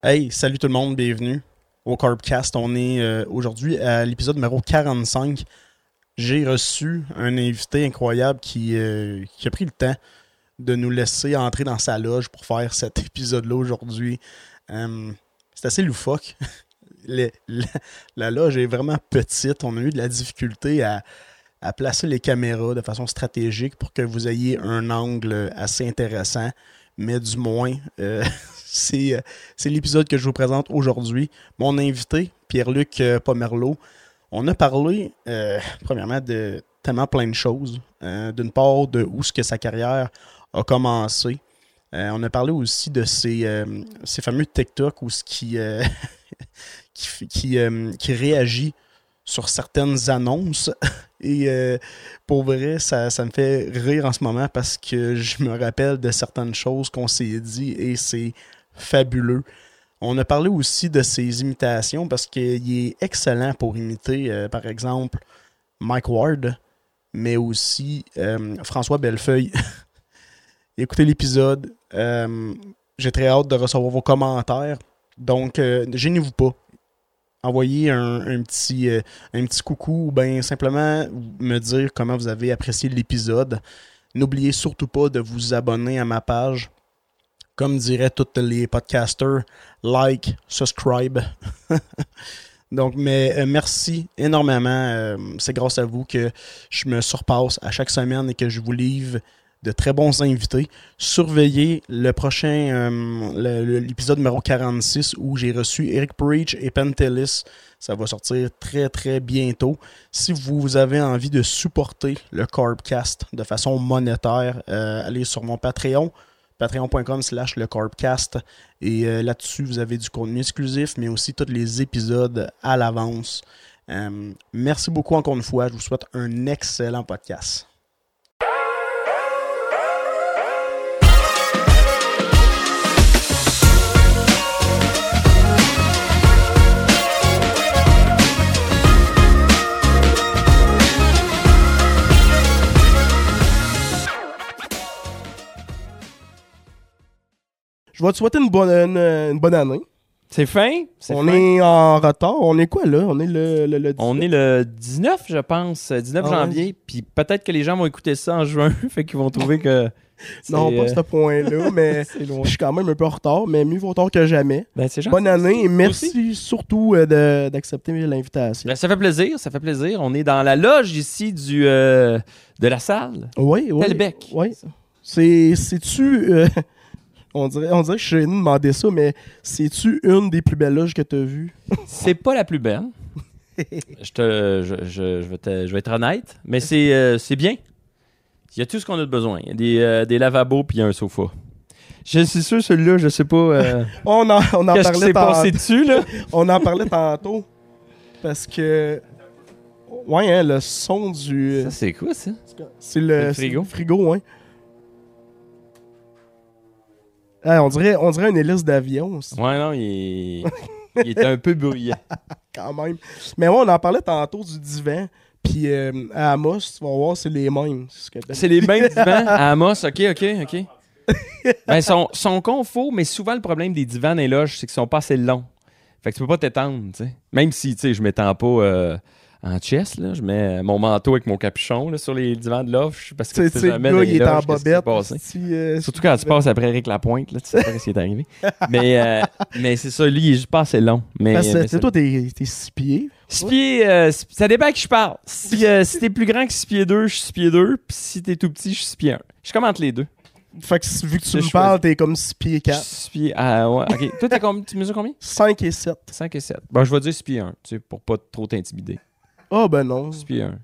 Hey, salut tout le monde, bienvenue au Carbcast. On est euh, aujourd'hui à l'épisode numéro 45. J'ai reçu un invité incroyable qui, euh, qui a pris le temps de nous laisser entrer dans sa loge pour faire cet épisode-là aujourd'hui. Euh, c'est assez loufoque. La, loge est vraiment petite. On a eu de la difficulté à placer les caméras de façon stratégique pour que vous ayez un angle assez intéressant. Mais du moins, euh, c'est euh, c'est l'épisode que je vous présente aujourd'hui. Mon invité, Pierre-Luc euh, Pomerleau, on a parlé, premièrement, de tellement plein de choses. Euh, D'une part, de où ce que sa carrière a commencé. On a parlé aussi de ces, fameux TikTok où ce qui, qui, qui, qui réagit sur certaines annonces. Et euh, pour vrai, ça, ça me fait rire en ce moment parce que je me rappelle de certaines choses qu'on s'est dit et c'est fabuleux. On a parlé aussi de ses imitations parce qu'il est excellent pour imiter, euh, par exemple, Mike Ward, mais aussi euh, François Bellefeuille. Écoutez l'épisode. J'ai très hâte de recevoir vos commentaires. Donc, gênez-vous pas. Envoyez un, un petit, euh, un petit coucou ou bien simplement me dire comment vous avez apprécié l'épisode. N'oubliez surtout pas de vous abonner à ma page. Comme diraient tous les podcasters, like, subscribe. Donc, mais euh, merci énormément. Euh, C'est grâce à vous que je me surpasse à chaque semaine et que je vous livre de très bons invités. Surveillez le prochain, euh, l'épisode numéro 46 où j'ai reçu Eric Preach et Pentelis. Ça va sortir très très bientôt. Si vous avez envie de supporter le Carbcast de façon monétaire, euh, allez sur mon Patreon, patreon.com slash le Carbcast. Et euh, là-dessus, vous avez du contenu exclusif, mais aussi tous les épisodes à l'avance. Merci beaucoup encore une fois. Je vous souhaite un excellent podcast. Je vais te souhaiter une bonne, une, une bonne année. C'est fin? On fin. est en retard. On est quoi là? On est le, le, le On est le 19, je pense, euh, 19 Ah ouais. janvier. Puis peut-être que les gens vont écouter ça en juin, fait qu'ils vont trouver que. Non, pas euh, ce point-là, mais c'est loin. je suis quand même un peu en retard, mais mieux vaut tard que jamais. Ben. Bonne année et Aussi. merci surtout euh, de- d'accepter l'invitation. Ben, ça fait plaisir, ça fait plaisir. On est dans la loge ici du, euh, de la salle. Oui, oui. Telbec. Oui. C'est, c'est-tu. euh, on, dirait, on dirait que je suis de demander ça, mais c'est-tu une des plus belles loges que tu as vues? C'est pas la plus belle. je, te, je, je- je vais te- je vais être honnête, mais c'est euh, c'est bien. Il y a tout ce qu'on a de besoin. Il y a des, euh, des lavabos puis il y a un sofa. Je suis sûr, celui-là, je sais pas. euh, On en, on en Qu'est-ce qui parlait tantôt. passé dessus, là? On en parlait tantôt. Parce que. Ouais, hein, le son du. Ça, c'est quoi, ça? C'est le, frigo. le frigo, hein. Ah, on, dirait, on dirait une hélice d'avion, c'est- Ouais, non, il est, il est un peu bruyant. quand même. Mais ouais, on en parlait tantôt du divan. Puis euh, à Amos, tu vas voir, c'est les mêmes. c'est ce les mêmes divans? À Amos, ok, ok, ok. Ben, ils sont, sont confos, mais souvent le problème des divans les loges, c'est qu'ils sont pas assez longs. Fait que tu peux pas t'étendre, tu sais. Même si, tu sais, je m'étends pas euh, en chest, là. Je mets mon manteau avec mon capuchon, là, sur les divans de loge, parce que Tu sais, jamais gars, il est en bobette. si, euh, Surtout quand tu passes après Eric Lapointe, là, tu sais pas ce qui est arrivé. Mais, euh, mais c'est ça, lui, il est juste pas assez long. Mais, Parce que, toi, t'es t'es six pieds. Six pieds, euh, six- ça dépend à qui je parle. Si, euh, si t'es plus grand que 6 pieds 2, je suis 6 pieds 2. Puis si t'es tout petit, je suis 6 pieds 1. Je commente les deux. Fait que vu que tu me parles, t'es comme six pieds Je 4. suis 6 pieds. Ah ouais, ok. Toi, t'as combien- tu mesures combien? 5 et 7. 5 et 7. Bon, je vais dire 6 pieds 1, tu sais, pour pas trop t'intimider. Ah, ben non. 6 pieds 1.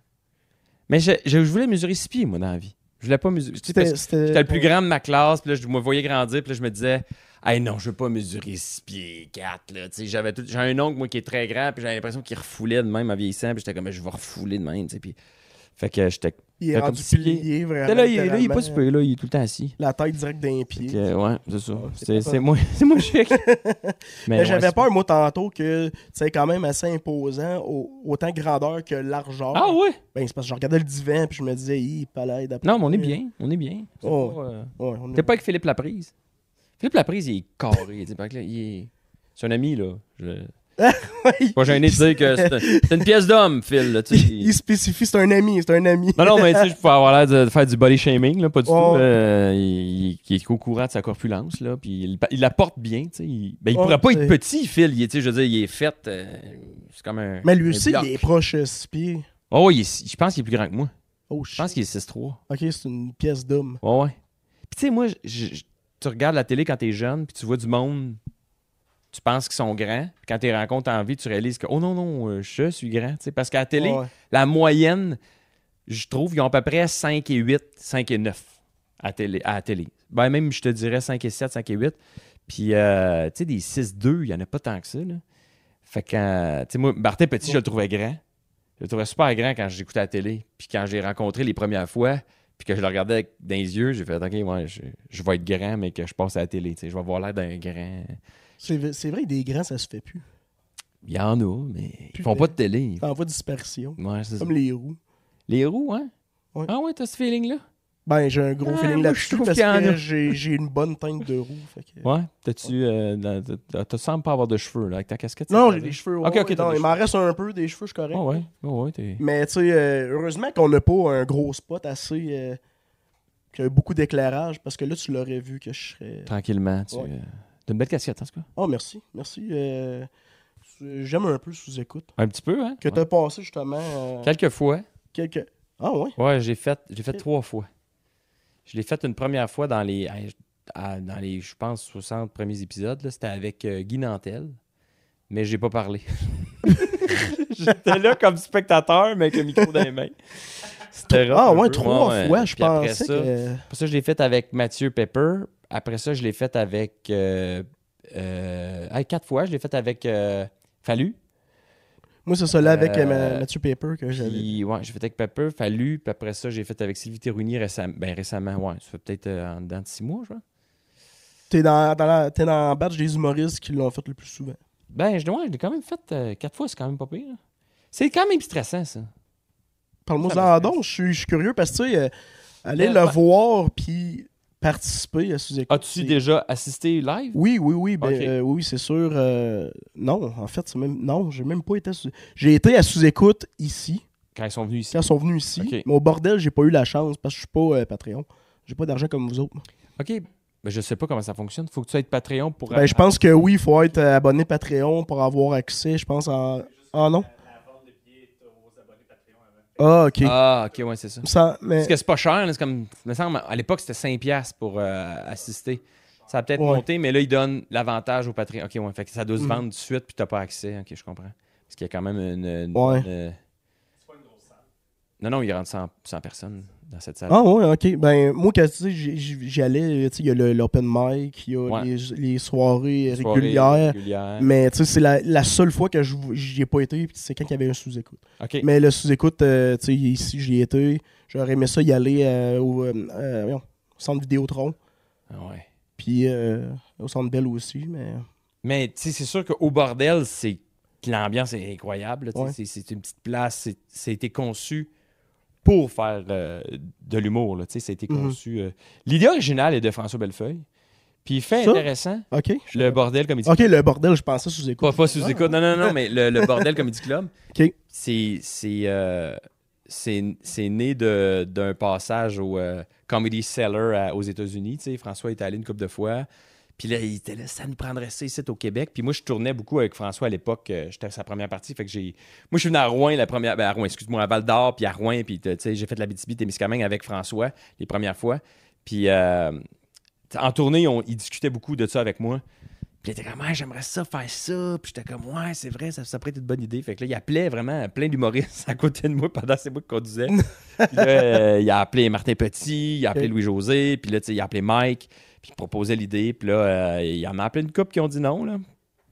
Mais je, je, je voulais mesurer 6 pieds, moi, dans la vie. Je voulais pas mesurer. J'étais le plus grand de ma classe, puis là, je me voyais grandir, puis là, je me disais, hey, non, je veux pas mesurer 6 pieds 4, là. J'avais tout- j'ai un oncle, moi, qui est très grand, puis j'avais l'impression qu'il refoulait de même en vieillissant, puis j'étais comme, je vais refouler de même. Puis... Fait que j'étais. Il est rendu plié, vraiment. Là, il, là, il est pas super, là, il est tout le temps assis. La tête direct d'un pied. Que, ouais, c'est ça. C'est C'est pas c'est moins chic. Mais ouais, j'avais peur, moi, tantôt, que c'est quand même assez imposant, au- autant grandeur que largeur. Ah ouais? Ben, c'est parce que je regardais le divan, puis je me disais, hi, palais d'après. Non, mais on est bien. On est bien. C'est Oh. pas, euh, Ouais, on est- T'es pas avec Philippe Laprise? Philippe Laprise, il est carré. là, il est... C'est un ami, là. Je... Ouais, Pas gêné de dire que c'est un- c'est une pièce d'homme, Phil. Là, tu sais. il, il spécifie, c'est un ami, c'est un ami. Non, non, mais tu sais, je pouvais avoir l'air de, de faire du body shaming, là, pas du Ouais. tout. Euh, il, il est au courant de sa corpulence, là, puis il, il la porte bien, tu sais. Il, ben, il Ouais, pourrait pas être petit, Phil. Il est, tu sais, je veux dire, il est fait. euh, c'est comme un. Mais lui aussi, il est proche euh, six pieds. Oh, il est- je pense qu'il est plus grand que moi. Oh Je pense qu'il est 6'3. Ok, c'est une pièce d'homme. Ouais, ouais. Puis, tu sais, moi, je- je- tu regardes la télé quand t'es jeune, puis tu vois du monde, tu penses qu'ils sont grands. Puis quand tu les rencontres en vie, tu réalises que, oh non, non, euh, je suis grand. Parce qu'à la télé, Ouais. la moyenne, je trouve, ils ont à peu près 5 et 8, 5 et 9 à, télé, à la télé. Ben, même, je te dirais 5 et 7, 5 et 8. Puis, euh, tu sais, des 6-2, il n'y en a pas tant que ça. Là. Fait que, euh, tu sais, moi, Martin Petit, je le trouvais grand. Je le trouvais super grand quand j'écoutais la télé. Puis quand j'ai rencontré les premières fois, puis que je le regardais dans les yeux, j'ai fait, OK, ouais, je, je vais être grand, mais que je passe à la télé. tu sais, Je vais avoir l'air d'un grand. C'est vrai des grands, ça se fait plus. Il y en a, mais ils Plus font de- pas de télé. Ça envoie dispersion. Ouais, c'est ça. Comme les roues. Les roues, hein? Ouais. Ah ouais, t'as ce feeling-là? Ben, j'ai un gros Ah, feeling là-dessus parce en que j'ai une bonne teinte de roue. Fait que... Ouais. T'as-tu. Euh, dans- t'as- t'as semble pas avoir de cheveux, là, avec ta casquette. Non, j'ai des cheveux. Ouais, Ok, ok, ouais, non, il m'en reste un peu, des cheveux, je suis correct. Ah ouais. Ah ouais. Mais tu sais, euh, heureusement qu'on n'a pas un gros spot assez. euh, qui a beaucoup d'éclairage parce que là, tu l'aurais vu que je serais. Tranquillement. Tu, Ouais. euh, une belle casquette, en tout cas. Oh, merci. Merci. euh, J'aime un peu sous-écoute. Un petit peu, hein? Que t'as passé justement. euh, Quelques fois. quelques. Ah, ouais? Ouais, j'ai fait, j'ai fait trois fois. Je l'ai fait une première fois dans les, à- dans les, je pense, 60 premiers épisodes. C'était avec euh, Guy Nantel, mais j'ai pas parlé. J'étais là comme spectateur, mais avec le micro dans les mains. C'était Ah, ouais, trois Ouais, ouais. fois, je Puis après ça, que. Ça, je l'ai fait avec Mathieu Pepper. Après ça, je l'ai fait avec. euh, euh, quatre fois, je l'ai fait avec euh, Fallu. Moi, c'est ça là avec euh, Ma- Mathieu Paper que j'avais. Ouais, j'ai fait avec Pepper, Fallu. Puis après ça, j'ai fait avec Sylvie Terouni récemment. Ben, récemment, ouais. Ça fait peut-être en de six mois, je crois. T'es dans, dans, la- t'es dans batch des humoristes qui l'ont fait le plus souvent. Ben, je, ouais, je l'ai quand même fait quatre fois, c'est quand même pas pire. C'est quand même stressant, ça. Parle-moi en donc, je suis, je suis curieux parce que tu sais, euh, aller le voir puis participer à sous écoute. As-tu déjà assisté live? Oui, oui, oui, ben, euh, oui, c'est sûr. euh, non, en fait, c'est même. Non, j'ai même pas été à sous J'ai été à sous-écoute ici, Quand ils sont venus ici? quand ils sont venus ici. Mais au bordel, j'ai pas eu la chance parce que je suis pas euh, Patreon. J'ai pas d'argent comme vous autres. OK. Ben, je sais pas comment ça fonctionne. Faut que tu sois Patreon pour. Ben, je pense que oui, il faut être abonné Patreon pour avoir accès, je pense, en. Ah non? Ah, ok. Ah, OK, ouais, c'est ça. Ça, mais... Parce que c'est pas cher, là, c'est comme. il me semble, à l'époque, c'était 5$ pour euh, assister. Ça a peut-être Ouais. monté, mais là, ils donnent l'avantage au Patreon. OK, ouais. Fait que ça doit se Mhm. vendre tout de suite, puis t'as pas accès. OK, je comprends. Parce qu'il y a quand même une. une- Ouais. une- Non, non, il rentre 100, 100 personnes dans cette salle. Ah ouais, ok. Ben, moi, quand tu sais, j'y- allais, tu sais, il y a l'open mic, il y a Ouais. les, les soirées Soirée régulières. régulière. Mais tu sais, c'est la, la seule fois que j'y ai pas été, puis c'est quand il y avait un sous-écoute. Mais le sous-écoute, euh, tu sais, ici, j'y ai été. J'aurais aimé ça y aller euh, au, euh, au centre Vidéotron, Ah ouais. puis euh, au centre Bell aussi, mais... Mais tu sais, c'est sûr qu'au bordel, c'est l'ambiance est incroyable. Ouais. C'est une petite place. c'est- Ça a été conçu pour faire euh, de l'humour. là, tu sais, Ça a été Mhm. conçu. euh, L'idée originale est de François Bellefeuille. Puis fait Ça? intéressant, Ok. le bordel comme il dit. Ok, le bordel, je pensais sous-écoute. Pas, pas sous écoute. Non, non, non, mais le, le bordel Comedy Club, Ok. c'est c'est euh, c'est c'est né de- d'un passage au Comedy Cellar à- aux États-Unis. Tu sais, François est allé une couple de fois. Puis là, il était là, ça nous prendrait ça ici au Québec. Puis moi, je tournais beaucoup avec François à l'époque. euh, J'étais à sa première partie. Fait que j'ai. Moi, je suis venu à Rouen, la première. Ben, à Rouen, excuse-moi, à Val d'Or, puis à Rouen. Puis, tu sais, j'ai fait la BTB, Témiscamingue avec François les premières fois. Puis, euh, en tournée, on, il discutait beaucoup de ça avec moi. Puis il était comme, ouais, j'aimerais ça faire ça. Puis j'étais comme, ouais, c'est vrai, ça, ça pourrait être une bonne idée. Fait que là, il appelait vraiment plein d'humoristes à côté de moi pendant ces mois qu'on disait. Puis là, euh, il a appelé Martin Petit, il a appelé. Louis-José, puis là, tu sais, il a appelé Mike, puis il proposait l'idée. Puis là, euh, il en a appelé une couple qui ont dit non, là.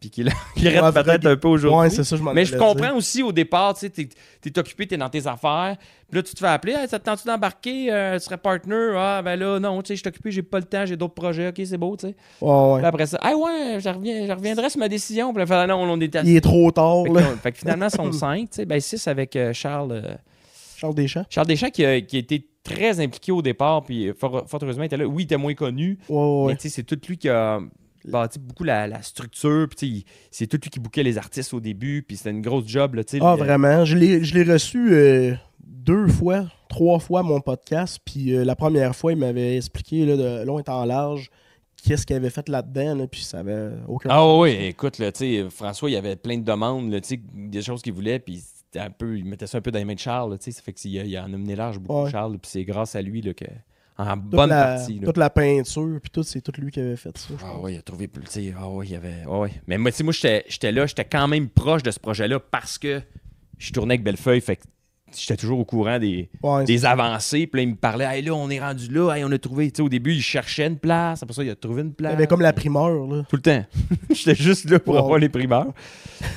Puis qui, qui Ouais, peut-être un peu aujourd'hui. Ouais, c'est ça, je m'en Mais je comprends dire. aussi au départ, tu sais, t'es, t'es occupé, t'es dans tes affaires. Puis là, tu te fais appeler, Hey, ça te tente-tu d'embarquer? Euh, tu serais partner? Ah, ben là, non, tu sais, je suis occupé, j'ai pas le temps, j'ai d'autres projets. Ok, c'est beau, tu sais. Ouais, ouais. Puis après ça, ah ouais, je, reviens, je reviendrai sur ma décision. Puis là, fait, ah non, on est à Il est trop tard, fait, que, là. non, fait que finalement, ils sont cinq, tu sais, ben six avec euh, Charles. euh, Charles Deschamps. Charles Deschamps qui a, qui a été très impliqué au départ, puis fort, fort heureusement, il était là. Oui, il était moins connu, ouais, mais c'est tout lui qui a, bâti beaucoup la, la structure. C'est tout lui qui bouquait les artistes au début. Puis, c'était une grosse job. Là, Ah, le- vraiment. Je l'ai reçu euh, deux fois, trois fois mon podcast. Puis euh, la première fois, il m'avait expliqué là, de long et en large qu'est-ce qu'il avait fait là-dedans. là, puis ça avait aucun Ah sens. oui, écoute, là, François, il y avait plein de demandes, là, des choses qu'il voulait, puis un peu, il mettait ça un peu dans les mains de Charles, tu sais, ça fait qu'il a, il a en amené large beaucoup, Ouais. Charles, puis c'est grâce à lui là, que, en Toute bonne la, partie. Là. toute la peinture, puis tout, c'est tout lui qui avait fait ça. Ah oui, il a trouvé plus, ah oui, il y avait, ah oui. Mais moi, moi, j'étais j'étais là, j'étais quand même proche de ce projet-là parce que je tournais avec Bellefeuille, fait que j'étais toujours au courant des, Ouais, des avancées, puis là, il me parlait, hey, là, on est rendu là, hey, on a trouvé, tu sais, au début, il cherchait une place, après ça, il a trouvé une il place. avait comme la primeur. Là. Tout le temps. J'étais juste là pour Wow. avoir les primeurs.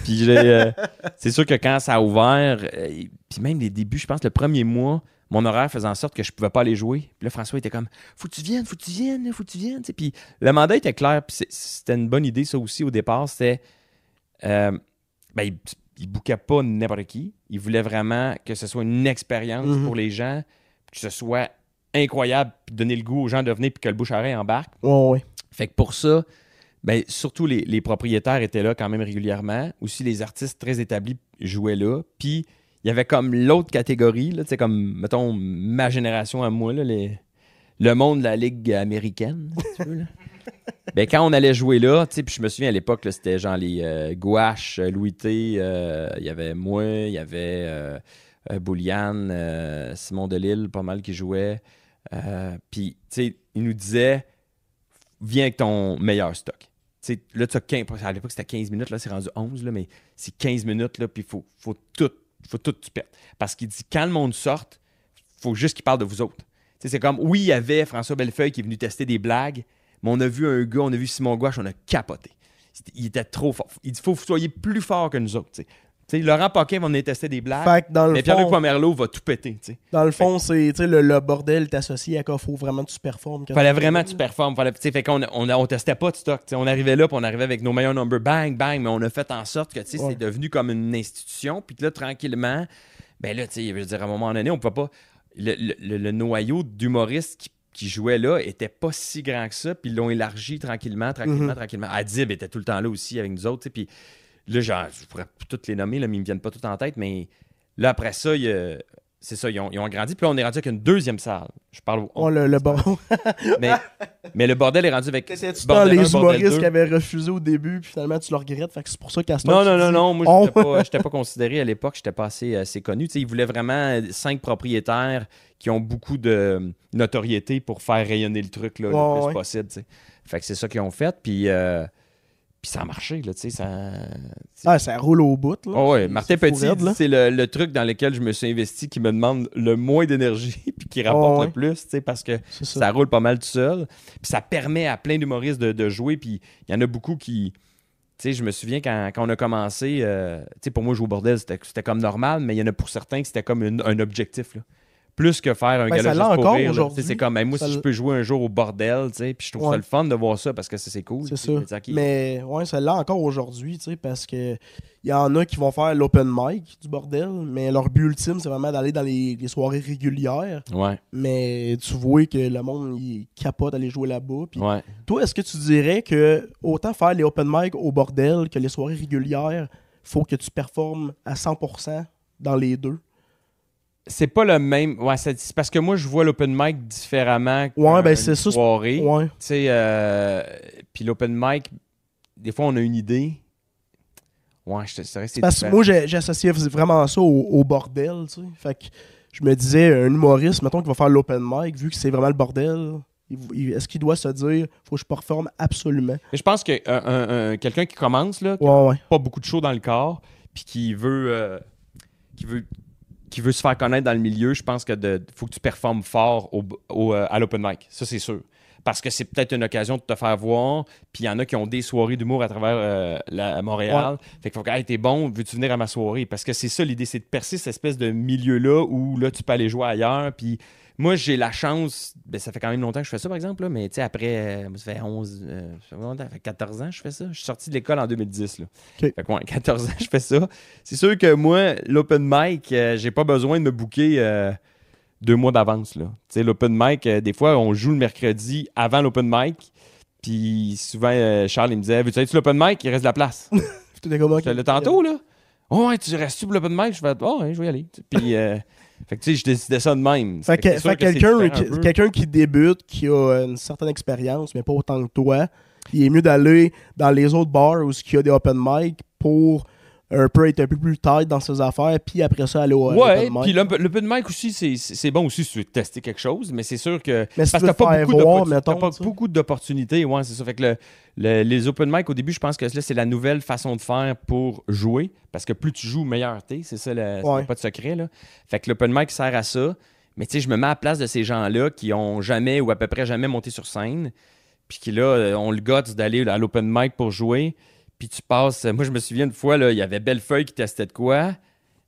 Puis euh, c'est sûr que quand ça a ouvert, euh, puis même les débuts, je pense le premier mois, mon horaire faisait en sorte que je pouvais pas aller jouer. Puis là, François était comme Faut que tu viennes, faut que tu viennes, faut que tu viennes. Puis le mandat était clair, puis c'était une bonne idée, ça aussi, au départ. C'était. euh, ben, il, bouquait pas n'importe qui. Il voulait vraiment que ce soit une expérience Mhm. pour les gens, que ce soit incroyable, puis donner le goût aux gens de venir, puis que le bouche à oreille embarque. Fait que pour ça, ben, surtout les, les propriétaires étaient là quand même régulièrement. Aussi, les artistes très établis jouaient là. Puis, il y avait comme l'autre catégorie, là, tu sais, comme, mettons, ma génération à moi, là, les- le monde de la Ligue américaine, si tu veux, là. Ben, quand on allait jouer là, je me souviens à l'époque, c'était genre les euh, Gouache, euh, Louis T, euh, il y avait moi, il y avait euh, Bouliane, Simon Delille, pas mal qui jouait. Puis, tu sais, il nous disait, viens avec ton meilleur stock. Là, tu as 15, à l'époque, c'était 15 minutes, là, c'est rendu 11, là, mais c'est 15 minutes, là, puis il faut, faut tout, faut tout tu perdes. Parce qu'il dit, quand le monde sorte, faut juste qu'il parle de vous autres. C'est comme, oui, il y avait François Bellefeuille qui est venu tester des blagues, mais on a vu un gars, on a vu Simon Gouache, on a capoté. Il était trop fort. Il dit, faut que vous soyez plus fort que nous autres. Laurent Paquin va venir tester des blagues, Fait que dans le mais Pierre-Luc Pomerleau va tout péter. dans le fond c'est le, le bordel est associé à quoi faut vraiment que tu performes. Fallait vraiment que tu performes. Fallait, fait qu'on on, on testait pas de stock. tu sais. On arrivait là, puis on arrivait avec nos meilleurs numbers, bang, bang, mais on a fait en sorte que tu sais, Ouais. c'est devenu comme une institution. Puis là, tranquillement, ben là, tu sais, je veux dire, à un moment donné, on pouvait pas. Le, le- le- le noyau d'humoristes qui, qui jouaient là était pas si grand que ça, puis ils l'ont élargi tranquillement, tranquillement, Mhm. tranquillement. Adib était tout le temps là aussi avec nous autres, puis là, genre, je pourrais toutes les nommer, là, mais ils me viennent pas toutes en tête, mais là, après ça, il y a- c'est ça, ils ont, ils ont agrandi, puis là, on est rendu avec une deuxième salle. Je parle au- Ouais, le, le bordel. mais, mais le bordel est rendu avec. C'était-tu dans Bordel les humoristes qui avaient refusé au début, puis finalement tu le regrettes. Fait que c'est pour ça qu'à ce Non, non, non, dis, non. Moi, Oh. j'étais pas, j'étais pas considéré à l'époque. J'étais pas assez, assez connu. Tu sais, ils voulaient vraiment cinq propriétaires qui ont beaucoup de notoriété pour faire rayonner le truc là, Ouais, le plus ouais. possible. tu sais. Fait que c'est ça qu'ils ont fait. Puis, euh, puis ça a marché. Là, tu sais, ça... Ah, ça roule au bout. Là. Oh ouais, C'est- Martin Petit, c'est le, le truc dans lequel je me suis investi qui me demande le moins d'énergie puis qui rapporte Oh, ouais. le plus, tu sais, parce que ça. ça roule pas mal tout seul. Puis ça permet à plein d'humoristes de, de jouer. Puis il y en a beaucoup qui. Tu sais, je me souviens quand, quand on a commencé, euh, tu sais, pour moi, jouer au bordel, c'était c'était comme normal, mais il y en a pour certains que c'était comme une- un objectif, là. Plus que faire un Ben, gala juste pour rire, C'est comme, ben, moi, Ça si je peux jouer un jour au bordel, tu sais, puis je trouve ça le fun de voir ça parce que c'est c'est cool. C'est. Mais ouais, ça l'a encore aujourd'hui, tu sais, parce que il y en a qui vont faire l'open mic du bordel, mais leur but ultime, c'est vraiment d'aller dans les, les soirées régulières. Ouais, Mais tu vois que le monde, il capote d'aller jouer là-bas. Ouais. Toi, est-ce que tu dirais que autant faire les open mic au bordel que les soirées régulières, faut que tu performes à 100% dans les deux? C'est pas le même. Ouais, c'est parce que moi, je vois l'open mic différemment Ouais, ben, c'est ça, soirée. Ouais. Tu sais, euh, puis l'open mic, des fois, on a une idée. Ouais, je te dirais que c'est Parce que différent. moi, j'associais vraiment ça au, au bordel, tu sais. Fait que je me disais, un humoriste, mettons, qui va faire l'open mic, vu que c'est vraiment le bordel, est-ce qu'il doit se dire, faut que je performe absolument? Mais je pense que un- un- un- quelqu'un qui commence, là, qui Ouais, pas beaucoup de chaud dans le corps, puis qui veut, euh, qui veut qui veut se faire connaître dans le milieu, je pense que de faut que tu performes fort au, euh, à l'open mic. Ça, c'est sûr. Parce que c'est peut-être une occasion de te faire voir. Puis il y en a qui ont des soirées d'humour à travers euh, la, à Montréal. Fait qu'il faut que, hey, t'es bon, veux-tu venir à ma soirée? Parce que c'est ça l'idée, c'est de percer cette espèce de milieu-là où là, tu peux aller jouer ailleurs. Puis moi, j'ai la chance, ben, ça fait quand même longtemps que je fais ça, par exemple, là, mais tu sais, après, euh, ça fait 11, euh, ça fait longtemps, ça fait 14 ans que je fais ça. Je suis sorti de l'école en 2010. Là. Fait que, ouais, 14 ans, je fais ça. C'est sûr que moi, l'open mic, j'ai pas besoin de me booker euh, deux mois d'avance. là. Tu sais, l'open mic, euh, des fois, on joue le mercredi avant l'open mic. Puis souvent, euh, Charles, il me disait Veux-tu aller sur l'open mic? Il reste de la place. Comment J'étais là tantôt, là. Oh, ouais, tu restes-tu pour l'open mic? Je fais Oh, ouais, je vais y aller. Puis, euh, fait que tu sais, je décidais ça de même. Fait que, fait quelqu'un qui, quelqu'un qui débute, qui a une certaine expérience, mais pas autant que toi, il est mieux d'aller dans les autres bars où il y a des open mic pour un peu être un peu plus tight dans ses affaires, puis après ça aller au Ouais, puis l'open mic aussi, c'est- bon aussi si tu veux tester quelque chose, mais c'est sûr que. Mais si parce que t'as pas beaucoup pas d'opportunités, ouais, c'est ça. Fait que le- le- les open mic, au début, je pense que là, c'est la nouvelle façon de faire pour jouer, parce que plus tu joues, meilleur t'es. C'est ça, le- Ouais. pas de secret, là. Fait que l'open mic sert à ça. Mais tu sais, je me mets à la place de ces gens-là qui ont jamais ou à peu près jamais monté sur scène, puis qui là, euh, ont le guts d'aller à l'open mic pour jouer. Puis tu passes. Moi, je me souviens une fois, là, il y avait Bellefeuille qui testait de quoi?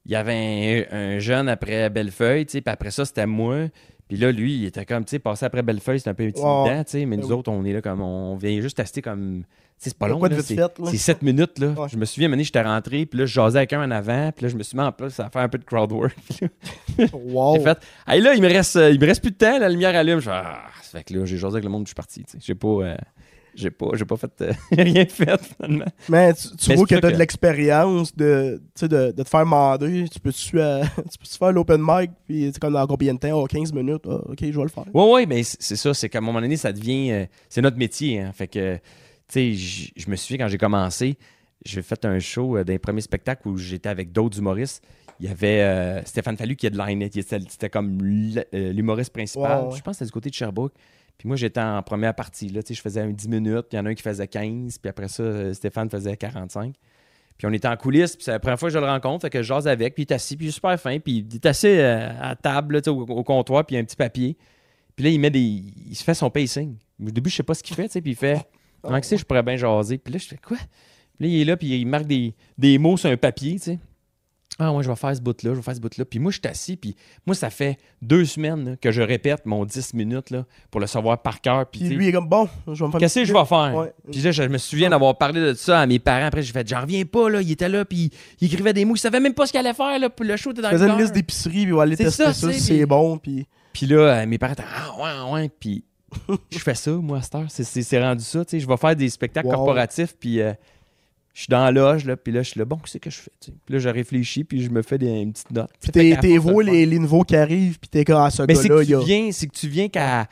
Il y avait un, un jeune après Bellefeuille, tu sais, puis après ça, c'était moi. Puis là, lui, il était comme, tu sais, passé après Bellefeuille, c'est un peu intimidant, Ouais. tu sais, mais Ben nous oui. autres, on est là comme, on vient juste tester comme, c'est pas long, c'est fait, là. c'est 7 minutes, là. Ouais. Je me souviens, donné, j'étais rentré, puis là, je jasais avec un en avant, puis là, je me suis mis en place à faire un peu de crowd work. Wow. J'ai fait, hey, là, il me reste, euh, il me reste plus de temps, la lumière allume. Je fais, ah, ça fait que là, j'ai jasé avec le monde, je suis parti, tu sais. J'ai pas, euh, j'ai pas, j'ai pas fait, euh, rien fait, finalement. Mais tu, tu Mais vois que t'as de que- l'expérience de, tu sais, de, de te faire mander. Tu peux-tu euh, tu peux faire l'open mic, puis comme dans combien de temps? Oh, 15 minutes. Ah, ok, je vais le faire. Ouais, ouais, mais c'est ça, c'est qu'à un moment donné, ça devient. euh, c'est notre métier, hein. Fait que, tu sais, je me souviens quand j'ai commencé, j'ai fait un show d'un premier spectacle où j'étais avec d'autres humoristes. Il y avait Stéphane Fallu qui headlinait. Il était- C'était comme l'humoriste principal. Ouais, ouais. Je pense que c'était du côté de Sherbrooke. Puis moi, j'étais en première partie. Là, je faisais un 10 minutes, puis il y en a un qui faisait 15, puis après ça, euh, Stéphane faisait 45. Puis on était en coulisses, puis c'est la première fois que je le rencontre, fait que je jase avec, puis il est assis, puis il est super fin, puis il est assis euh, à table, là, au, au comptoir, puis il y a un petit papier. Puis là, il met des. Il se fait son pacing. Au début, je sais pas ce qu'il fait, puis il fait. Comment que je pourrais bien jaser. Puis là, je fais quoi? Puis là, il est là, puis il marque des, des mots sur un papier, tu sais. Ah, ouais, je vais faire ce bout-là, je vais faire ce bout-là. Puis moi, je suis assis, puis moi, ça fait deux semaines là, que je répète mon 10 minutes là, pour le savoir par cœur. Puis lui, il est comme bon, je vais me faire. Qu'est-ce que je vais faire? Ouais. Puis là, je me souviens d'avoir parlé de ça à mes parents. Après, j'ai fait, j'en reviens pas, là. Il était là, puis il écrivait des mots. Il savait même pas ce qu'il allait faire, là. Puis le show était dans Je faisais le une liste d'épicerie, puis aller C'est tester ça, si c'est puis- bon, puis. Puis là, euh, mes parents étaient, ah, ouais, ouais. Puis je fais ça, moi, à cette heure. C'est- rendu ça, tu sais. Je vais faire des spectacles Wow. corporatifs, puis euh, je suis dans la loge, là. Puis là, je suis là, bon, qu'est-ce que je fais, tu. Puis là, je réfléchis, puis je me fais des, une petite note. Puis t'es le les, les nouveaux qui arrivent, puis t'es comme, ah, ce mais c'est que y a. tu viens, c'est que tu viens qu'à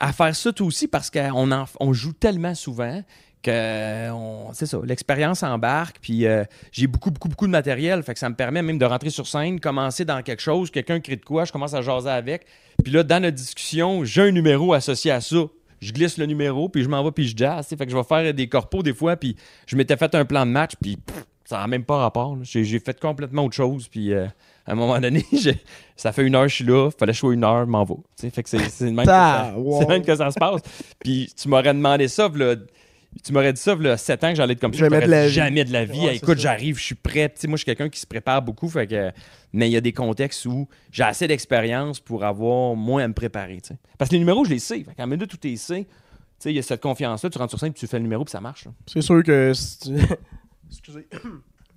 à faire ça toi aussi parce qu'on en- on joue tellement souvent que on- c'est ça, l'expérience embarque. Puis euh, j'ai beaucoup, beaucoup, beaucoup de matériel. Fait que ça me permet même de rentrer sur scène, commencer dans quelque chose, quelqu'un crie de quoi, je commence à jaser avec. Puis là, dans notre discussion, j'ai un numéro associé à ça. Je glisse le numéro, puis je m'en vais, puis je jazz. Fait que je vais faire des corpos des fois, puis je m'étais fait un plan de match, puis pff, ça n'a même pas rapport. J'ai fait complètement autre chose, puis euh, à un moment donné, ça fait une heure, je suis là, fallait que je sois une heure, je m'en vais. Fait que c'est de même, wow. même que ça se passe. Puis tu m'aurais demandé ça, là, tu m'aurais dit ça, là, 7 ans que j'allais être comme ça. Jamais je de la vie. Jamais de la vie. Ouais, écoute, j'arrive, je suis prêt. Tu sais, moi, je suis quelqu'un qui se prépare beaucoup. Fait que, mais il y a des contextes où j'ai assez d'expérience pour avoir moins à me préparer. tu sais. Parce que les numéros, je les sais. Fait qu'en minute où tu les sais, tu sais, il y a cette confiance-là. Tu rentres sur scène, puis tu fais le numéro, puis ça marche. C'est sûr que. si tu- Excusez.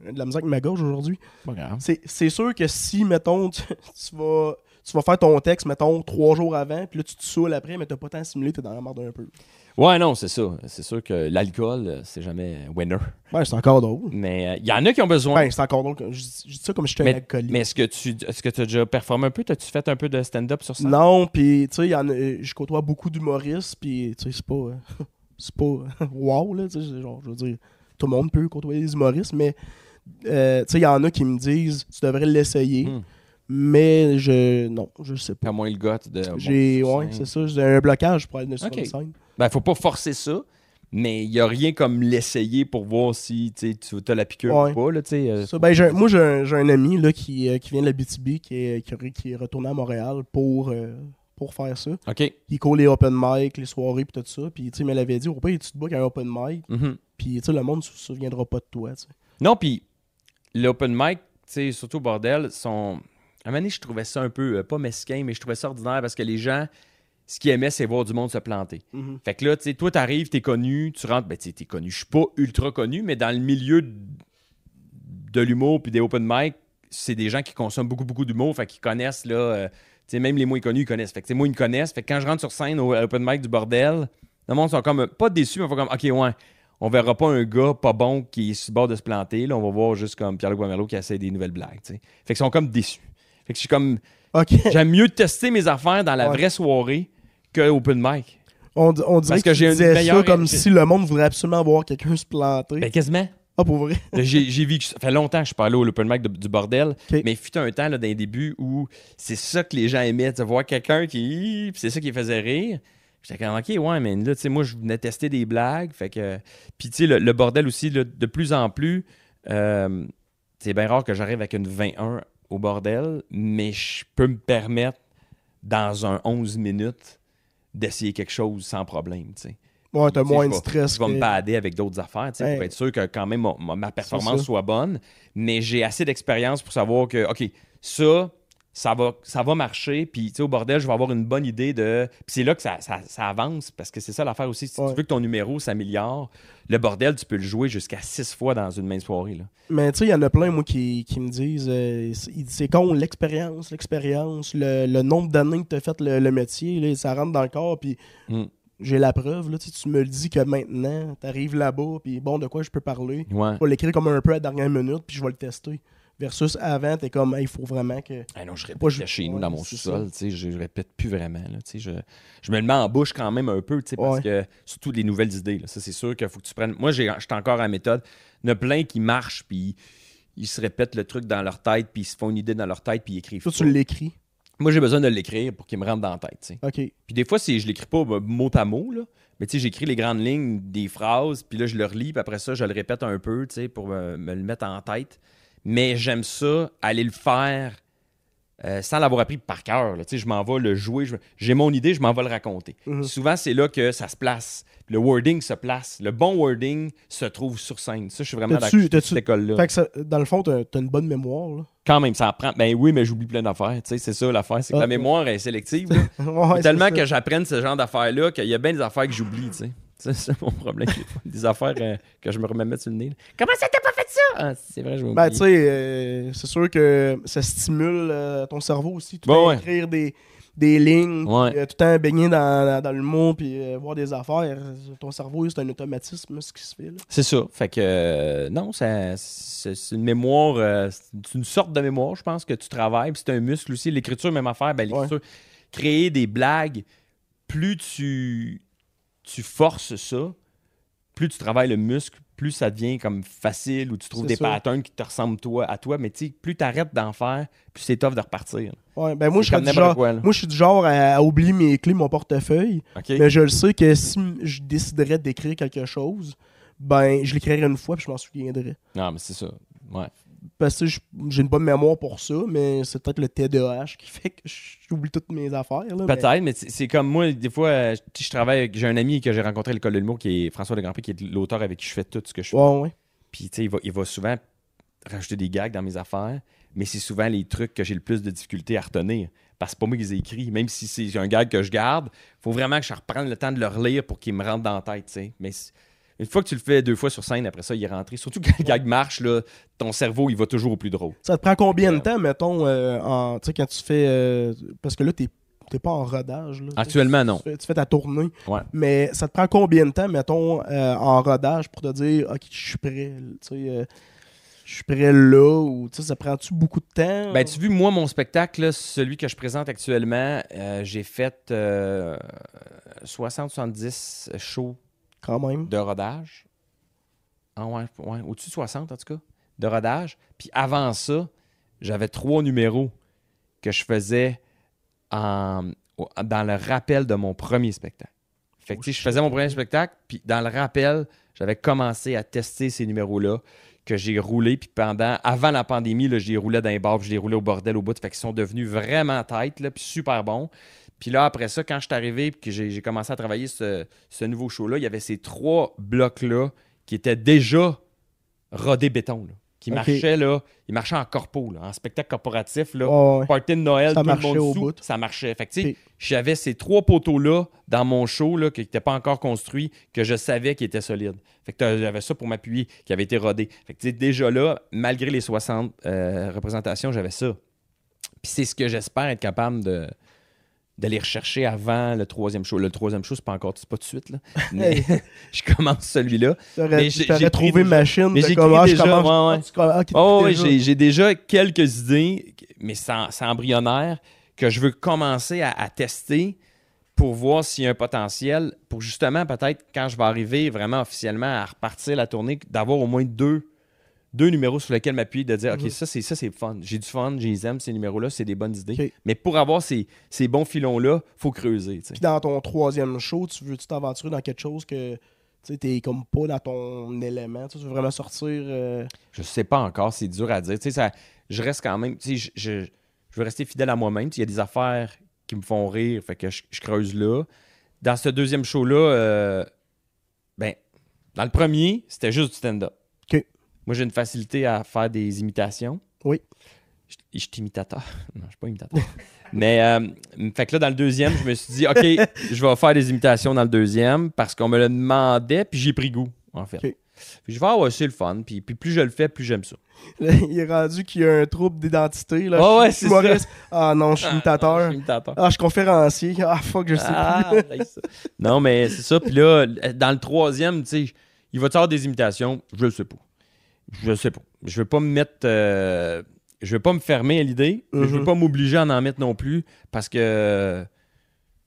J'ai de la musique avec ma gorge aujourd'hui. Pas grave. C'est c'est sûr que si, mettons, tu, tu vas. Tu vas faire ton texte, mettons, trois jours avant, puis là, tu te saoules après, mais t'as pas tant simulé, t'es dans la merde un peu. Ouais, non, c'est ça. C'est sûr que l'alcool, euh, c'est jamais winner. Ouais, c'est encore drôle. Mais euh, il y en a qui ont besoin. Ben, c'est encore drôle. Je, je dis ça comme si j'étais un mais alcoolique. mais est-ce que tu est-ce que as déjà performé un peu? As-tu fait un peu de stand-up sur ça? Non, puis tu sais, il y en a- je côtoie beaucoup d'humoristes, puis tu sais, c'est pas. euh, c'est pas. euh, wow, là, tu sais, genre, je veux dire, tout le monde peut côtoyer des humoristes, mais euh, tu sais, il y en a qui me disent, tu devrais l'essayer, Hmm. Mais je. Non, je sais pas. T'as moins le gars de. J'ai. bon, ouais, c'est- ça, j'ai un blocage pour aller sur Ok. une scène. Ben, faut pas forcer ça, mais il y a rien comme l'essayer pour voir si tu as la piqûre Ouais. ou pas. Là, euh, Ça, ben, j'ai- moi, j'ai un, j'ai un ami là, qui, euh, qui vient de la BTB, qui est, qui, est- qui est retourné à Montréal pour, euh, pour faire ça. OK. Il court les open mic, les soirées, puis tout ça. Puis, tu sais, il me l'avait dit, au pire, tu te bookes un open mic, Mhm. puis, tu sais, le monde ne se souviendra pas de toi. Non, puis l'open mic, tu sais, surtout au bordel, sont. À un moment donné, je trouvais ça un peu, euh, pas mesquin, mais je trouvais ça ordinaire parce que les gens, ce qu'ils aimaient, c'est voir du monde se planter. Mhm. Fait que là, tu sais, toi, t'arrives, t'es connu, tu rentres, ben, tu sais, t'es connu. Je suis pas ultra connu, mais dans le milieu de, l'humour puis des open mic, c'est des gens qui consomment beaucoup, beaucoup d'humour, fait qu'ils connaissent, là, euh, tu sais, même les moins connus, ils connaissent. Fait que, moi, ils me connaissent. Fait que quand je rentre sur scène au open mic du bordel, Le monde sont comme, pas déçus, mais comme, OK, ouais, on verra pas un gars pas bon qui est sur le bord de se planter. Là, on va voir juste comme Pierre-Luc Boimello qui essaie des nouvelles blagues. tu sais. Fait qu'ils sont comme déçus. Fait que je suis comme, j'aime mieux tester mes affaires dans la Ouais. vraie soirée que open mic. On, on dirait Parce que, que j'ai une disais meilleure- ça comme si le monde voudrait absolument voir quelqu'un se planter. Ben, quasiment. Ah, pour vrai? J'ai vécu ça. fait longtemps que je suis pas allé au open mic de- du bordel, mais il fut un temps là, dans les débuts où c'est ça que les gens aimaient, de voir quelqu'un qui. puis c'est ça qui les faisait rire. J'étais comme, OK, ouais, mais là, tu sais, moi, je venais tester des blagues. Fait que. Puis, tu sais, le, le bordel aussi, là, de plus en plus, euh, c'est bien rare que j'arrive avec une 21 au bordel, mais je peux me permettre, dans un 11 minutes, d'essayer quelque chose sans problème, tu sais. Ouais, t'as moins de stress. Je vais me pader avec d'autres affaires, tu sais, pour être sûr que quand même ma, ma- ma performance soit bonne. Mais j'ai assez d'expérience pour savoir que, OK, ça, ça va, ça va marcher. Puis, au bordel, je vais avoir une bonne idée de. Puis c'est là que ça, ça- ça avance, parce que c'est ça l'affaire aussi. Si Ouais. tu veux que ton numéro s'améliore, le bordel, tu peux le jouer jusqu'à six fois dans une même soirée. Là. Mais tu sais, il y en a plein, moi, qui, qui me disent euh, c'est- con, l'expérience, l'expérience, le, le nombre d'années que tu as fait le, le métier, là, ça rentre dans le corps, puis Mm. j'ai la preuve. Là, tu me le dis que maintenant, tu arrives là-bas, puis bon, de quoi je peux parler Ouais. Je vais l'écrire comme un peu à la dernière minute, puis je vais le tester. Versus avant, t'es comme, il faut vraiment que. Ah non, je répète Pas je- chez nous ouais, dans mon sous-sol, je, je répète plus vraiment. Là, je, je me le mets en bouche quand même un peu, tu sais, parce Ouais. que surtout les nouvelles idées. Là, ça, c'est sûr qu'il faut que tu prennes. Moi, j'ai- j'étais encore à la méthode. Il y en a plein qui marchent, puis ils se répètent le truc dans leur tête, puis ils se font une idée dans leur tête, puis ils écrivent. Toi, pas. tu l'écris? Moi, j'ai besoin de l'écrire pour qu'il me rentre dans la tête. OK. Puis des fois, c'est, je l'écris pas bah, mot à mot, là. Mais tu sais, j'écris les grandes lignes des phrases, puis là, je le relis, puis après ça, je le répète un peu, tu sais, pour me, me le mettre en tête. Mais j'aime ça, aller le faire euh, sans l'avoir appris par cœur. Tu je m'en vais le jouer, j'ai mon idée, je m'en vais le raconter. Mhm. Souvent, c'est là que ça se place. Le wording se place. Le bon wording se trouve sur scène. Ça, je suis vraiment d'accord avec cette école-là. Fait que ça- dans le fond, t'as as une bonne mémoire. Là? Quand même, ça en prend. Ben oui, mais j'oublie plein d'affaires. Tu c'est ça l'affaire. C'est que Ah, la mémoire est sélective. Ouais, tellement ça. que j'apprenne ce genre d'affaires-là qu'il y a bien des affaires que j'oublie, Ça, C'est mon problème. des affaires euh, que je me remets mettre sur le nez. là. Comment ça t'as pas fait ça? Ah, c'est vrai, je Ben, tu sais, euh, c'est sûr que ça stimule euh, ton cerveau aussi. Tout le Ouais, écrire des, des lignes, Ouais. puis, tout le temps baigner dans, dans, dans le mot, puis voir des affaires. Ton cerveau, c'est un automatisme, ce qui se fait. C'est ça. Fait que, non, ça- c'est une mémoire, c'est une sorte de mémoire, je pense, que tu travailles. Puis c'est un muscle aussi. L'écriture, même affaire. Ben, l'écriture, créer des blagues, plus tu, tu forces ça, plus tu travailles le muscle, plus ça devient comme facile ou tu trouves des ça. patterns qui te ressemblent toi, à toi. Mais tu sais, plus tu arrêtes d'en faire, plus c'est tough de repartir. Ouais, ben moi, je n'importe genre, quoi, moi, je suis du genre à, à oublier mes clés, mon portefeuille. Mais je le sais que si je déciderais d'écrire quelque chose, ben, je l'écrirais une fois, puis je m'en souviendrais. Non, mais c'est ça. Ouais. Parce que j'ai une bonne mémoire pour ça, mais c'est peut-être le TDAH qui fait que j'oublie toutes mes affaires. Mais- Peut-être, mais c'est comme moi, des fois, euh, je travaille avec. J'ai un ami que j'ai rencontré à l'école de l'humour qui est François de Grandpré, qui est l'auteur avec qui je fais tout ce que je fais. Ouais, ouais. Puis, tu sais, il va, il va souvent rajouter des gags dans mes affaires, mais c'est souvent les trucs que j'ai le plus de difficulté à retenir. Parce que c'est pas moi qui les ai écrits. Même si c'est un gag que je garde, faut vraiment que je reprenne le temps de le relire pour qu'il me rentre dans la tête, tu sais. Mais une fois que tu le fais deux fois sur scène, après ça, il est rentré. Surtout quand le gag marche, là, ton cerveau, il va toujours au plus drôle. Ça te prend combien de temps, mettons, euh, en, tu sais, quand tu fais. euh, parce que là, t'es t'es pas en rodage. Là, tu. Actuellement, non. Tu fais, tu fais ta tournée. Ouais. Mais ça te prend combien de temps, mettons, euh, en rodage pour te dire, OK, je suis prêt. Tu sais, euh, je suis prêt là. Ou, tu sais, ça prend-tu beaucoup de temps? Ben, tu vu, moi, mon spectacle, là, celui que je présente actuellement, euh, j'ai fait euh, 60-70 shows De rodage. Ah au-dessus de 60 en tout cas, de rodage. Puis avant ça, j'avais trois numéros que je faisais dans le rappel de mon premier spectacle. Fait que, je faisais mon premier spectacle, puis dans le rappel, j'avais commencé à tester ces numéros-là que j'ai roulé, puis pendant, avant la pandémie, là, je les dans les bars, puis je les roulais au bordel au bout, fait qu'ils sont devenus vraiment têtes, puis super bons. Puis là, après ça, quand je suis arrivé, puis que j'ai commencé à travailler ce, ce nouveau show-là, il y avait ces trois blocs-là qui étaient déjà rodés béton, là, qui marchaient, là, ils marchaient en corpo, là, en spectacle corporatif, là, Ouais, ouais. party de Noël, Ça tout le monde au sous, bout. ça marchait. Fait que, j'avais ces trois poteaux-là dans mon show là, qui n'étaient pas encore construits, que je savais qu'ils étaient solides. Fait que j'avais ça pour m'appuyer, qui avait été rodé. Fait que, tu sais, déjà là, malgré les 60 euh, représentations, j'avais ça. Puis c'est ce que j'espère être capable de, d'aller rechercher avant le troisième show. Le troisième show, c'est pas encore, c'est pas de suite, là. Mais je commence celui-là. J'ai- trouvé machine. Mais j'ai déjà, commence- ouais, ouais. ah, Oh, déjà. j'ai déjà quelques idées, mais c'est en- c'est embryonnaire, que je veux commencer à, à tester pour voir s'il y a un potentiel, pour justement, peut-être, quand je vais arriver vraiment officiellement à repartir la tournée, d'avoir au moins deux, deux numéros sur lesquels m'appuyer, de dire, OK, Mhm. ça, c'est ça c'est fun. J'ai du fun, je les aime, ces numéros-là, c'est des bonnes idées. Mais pour avoir ces, ces bons filons-là, faut creuser. tu. Puis dans ton troisième show, tu veux-tu t'aventurer dans quelque chose que tu t'es comme pas dans ton élément? Tu veux vraiment sortir. euh, Je sais pas encore, c'est dur à dire. Tu ça, je reste quand même, tu je, je, je veux rester fidèle à moi-même. Tu Il y a des affaires qui me font rire, fait que je, je creuse là. Dans ce deuxième show-là, euh, ben, dans le premier, c'était juste du stand-up. Moi, j'ai une facilité à faire des imitations. Oui. Je, je suis imitateur. Non, je suis pas imitateur. Mais, euh, fait que là, dans le deuxième, je me suis dit, OK, je vais faire des imitations dans le deuxième parce qu'on me le demandait, puis j'ai pris goût, en fait. Puis je vais, ah ouais, c'est le fun. Puis, puis plus je le fais, plus j'aime ça. Là, il est rendu qu'il y a un trouble d'identité. Là. Ah ouais, c'est humoriste. Ah non, je suis Ah, imitateur. je suis imitateur. Ah, je suis conférencier. Ah, fuck, je sais Ah, plus. ça. non, mais c'est ça. Puis là, dans le troisième, tu sais, il va y avoir des imitations? Je le sais pas. Je sais pas. Je veux pas me mettre. euh, je veux pas me fermer à l'idée. mais Je veux Mhm. pas m'obliger à en mettre non plus parce que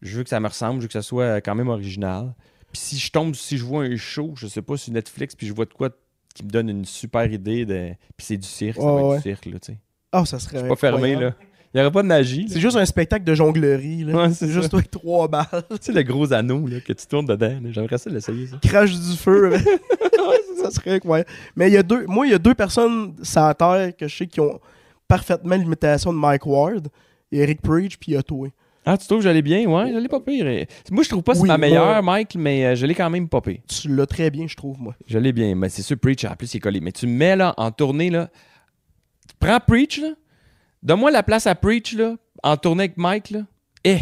je veux que ça me ressemble, je veux que ça soit quand même original. Puis si je tombe, si je vois un show, je sais pas, sur Netflix, puis je vois de quoi qui me donne une super idée, de... puis c'est du cirque, ça Ouais, va être ouais. du cirque, là, tu sais. Ah, ça serait. Pas fermé, là. Il y aurait pas de magie. C'est juste un spectacle de jonglerie. Là. Ouais, c'est juste toi avec trois balles. Tu sais, le gros anneau là, que tu tournes dedans. J'aimerais ça l'essayer, ça. Crache du feu. ça serait incroyable. Mais il y a deux, moi, il y a deux personnes sur la Terre que je sais qui ont parfaitement l'imitation de Mike Ward. Eric Preach, puis toi. Ah, tu trouves que j'allais bien? Ouais, j'allais pas pire. Et- Moi, je trouve pas que c'est Oui, ma moi- meilleure, Mike, mais euh, je l'ai quand même pas pire. Tu l'as très bien, je trouve, moi. Je l'ai bien. Mais c'est sûr, Preach, en plus, il est collé. Mais tu me mets là, en tournée, là. Prends Preach, là. Donne-moi la place à Preach, là, en tournée avec Mike, là. Eh!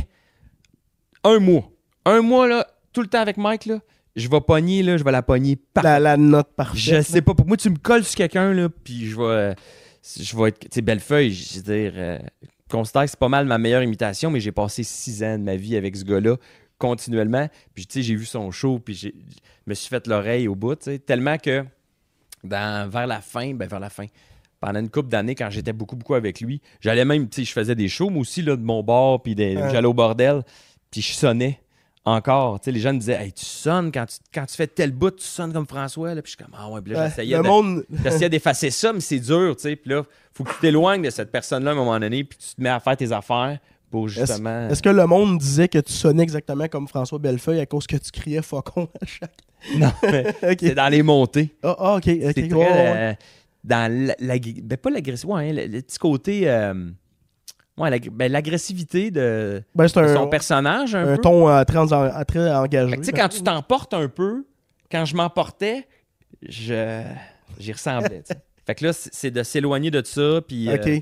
Un mois. Un mois, là, tout le temps avec Mike, là. Je vais pogner, là, je vais la pogner partout. La, la note parfaite. Je sais pas. Pour moi, tu me colles sur quelqu'un, là, puis je vais. je vais être. Tu sais, Bellefeuille, je veux dire. euh, je considère que c'est pas mal ma meilleure imitation, mais j'ai passé six ans de ma vie avec ce gars-là, continuellement. Puis, tu sais, j'ai vu son show, puis je me suis fait l'oreille au bout, tu sais. Tellement que, dans, vers la fin, ben, vers la fin, pendant une couple d'années, quand j'étais beaucoup, beaucoup avec lui, j'allais même, tu sais, je faisais des shows, moi aussi, là, de mon bar, puis des- Ouais. j'allais au bordel, puis je sonnais encore. Tu sais, les gens me disaient, hey, tu sonnes quand tu, quand tu fais tel bout, tu sonnes comme François, là. Puis je suis comme, ah ouais, puis là, Ouais, j'essayais de- monde. J'essayais d'effacer ça, mais c'est dur, tu sais. Puis là, faut que tu t'éloignes de cette personne-là à un moment donné, puis tu te mets à faire tes affaires pour justement. Est-ce que le monde disait que tu sonnais exactement comme François Bellefeuille à cause que tu criais faucon à chaque. Non, mais c'est dans les montées. Ah, ah, ok. ok, C'est ouais, très. ouais. euh, dans la, la- ben, pas l'agressivité, ouais, hein, le, le petit côté. euh, ouais, ben, l'agressivité de, Ben, c'est de un, son personnage, un, un peu. ton euh, très, en- très engagé. Tu sais, quand tu t'emportes un peu, quand je m'emportais, je j'y ressemblais. fait que là, c'est de s'éloigner de ça, puis. euh.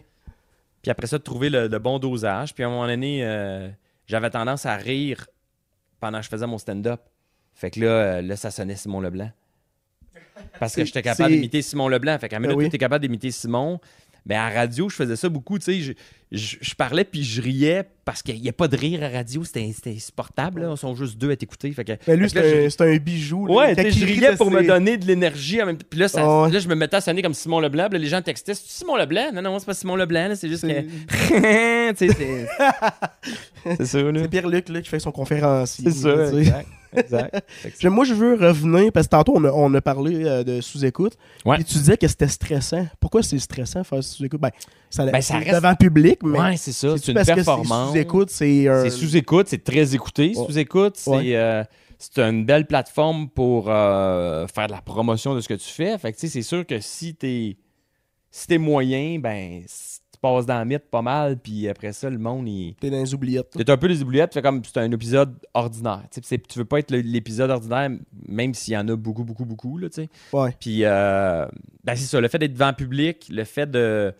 Puis après ça, de trouver le, le bon dosage. Puis à un moment donné, euh, j'avais tendance à rire pendant que je faisais mon stand-up. Fait que là, euh, là ça sonnait Simon Leblanc. Parce que j'étais capable d'imiter Simon Leblanc. Fait qu'à Ben minute, oui. tu es capable d'imiter Simon. Mais à radio, je faisais ça beaucoup. Tu sais, je, je- je parlais puis je riais parce qu'il n'y a pas de rire à radio. C'était c'était insupportable. Là. Ils sont juste deux à t'écouter. Fait que, Mais lui, c'est un, bijou. là. Ouais, je riais pour me donner de l'énergie. en même temps. Puis là, ça- Ah là, je me mettais à sonner comme Simon Leblanc. Là, les gens textaient C'est Simon Leblanc? Non, non, c'est pas Simon Leblanc. là, C'est juste C'est- que. c'est. ça. C'est Pierre-Luc qui fait son conférencier. C'est ça. Exact. Moi, je veux revenir, parce que tantôt, on a, on a parlé euh, de sous-écoute. Ouais. Et tu disais que c'était stressant. Pourquoi c'est stressant faire sous-écoute? Ben, ça, Ben, ça reste- devant public, mais Ouais, c'est ça. C'est une parce performance. c'est sous-écoute, c'est un... C'est sous-écoute, c'est très écouté. Ouais. Sous-écoute, c'est Ouais. euh, c'est une belle plateforme pour euh, faire de la promotion de ce que tu fais. Fait que, tu sais, c'est sûr que si t'es si t'es moyen, ben, passes dans le mythe pas mal, puis après ça, le monde, il. T'es dans les oubliettes. T'es un peu les oubliettes, tu fais comme c'est un épisode ordinaire. Tu veux pas être l'épisode ordinaire, même s'il y en a beaucoup, beaucoup, beaucoup, là, tu sais. Ouais. Puis, euh, ben c'est ça, le fait d'être devant le public, le fait de.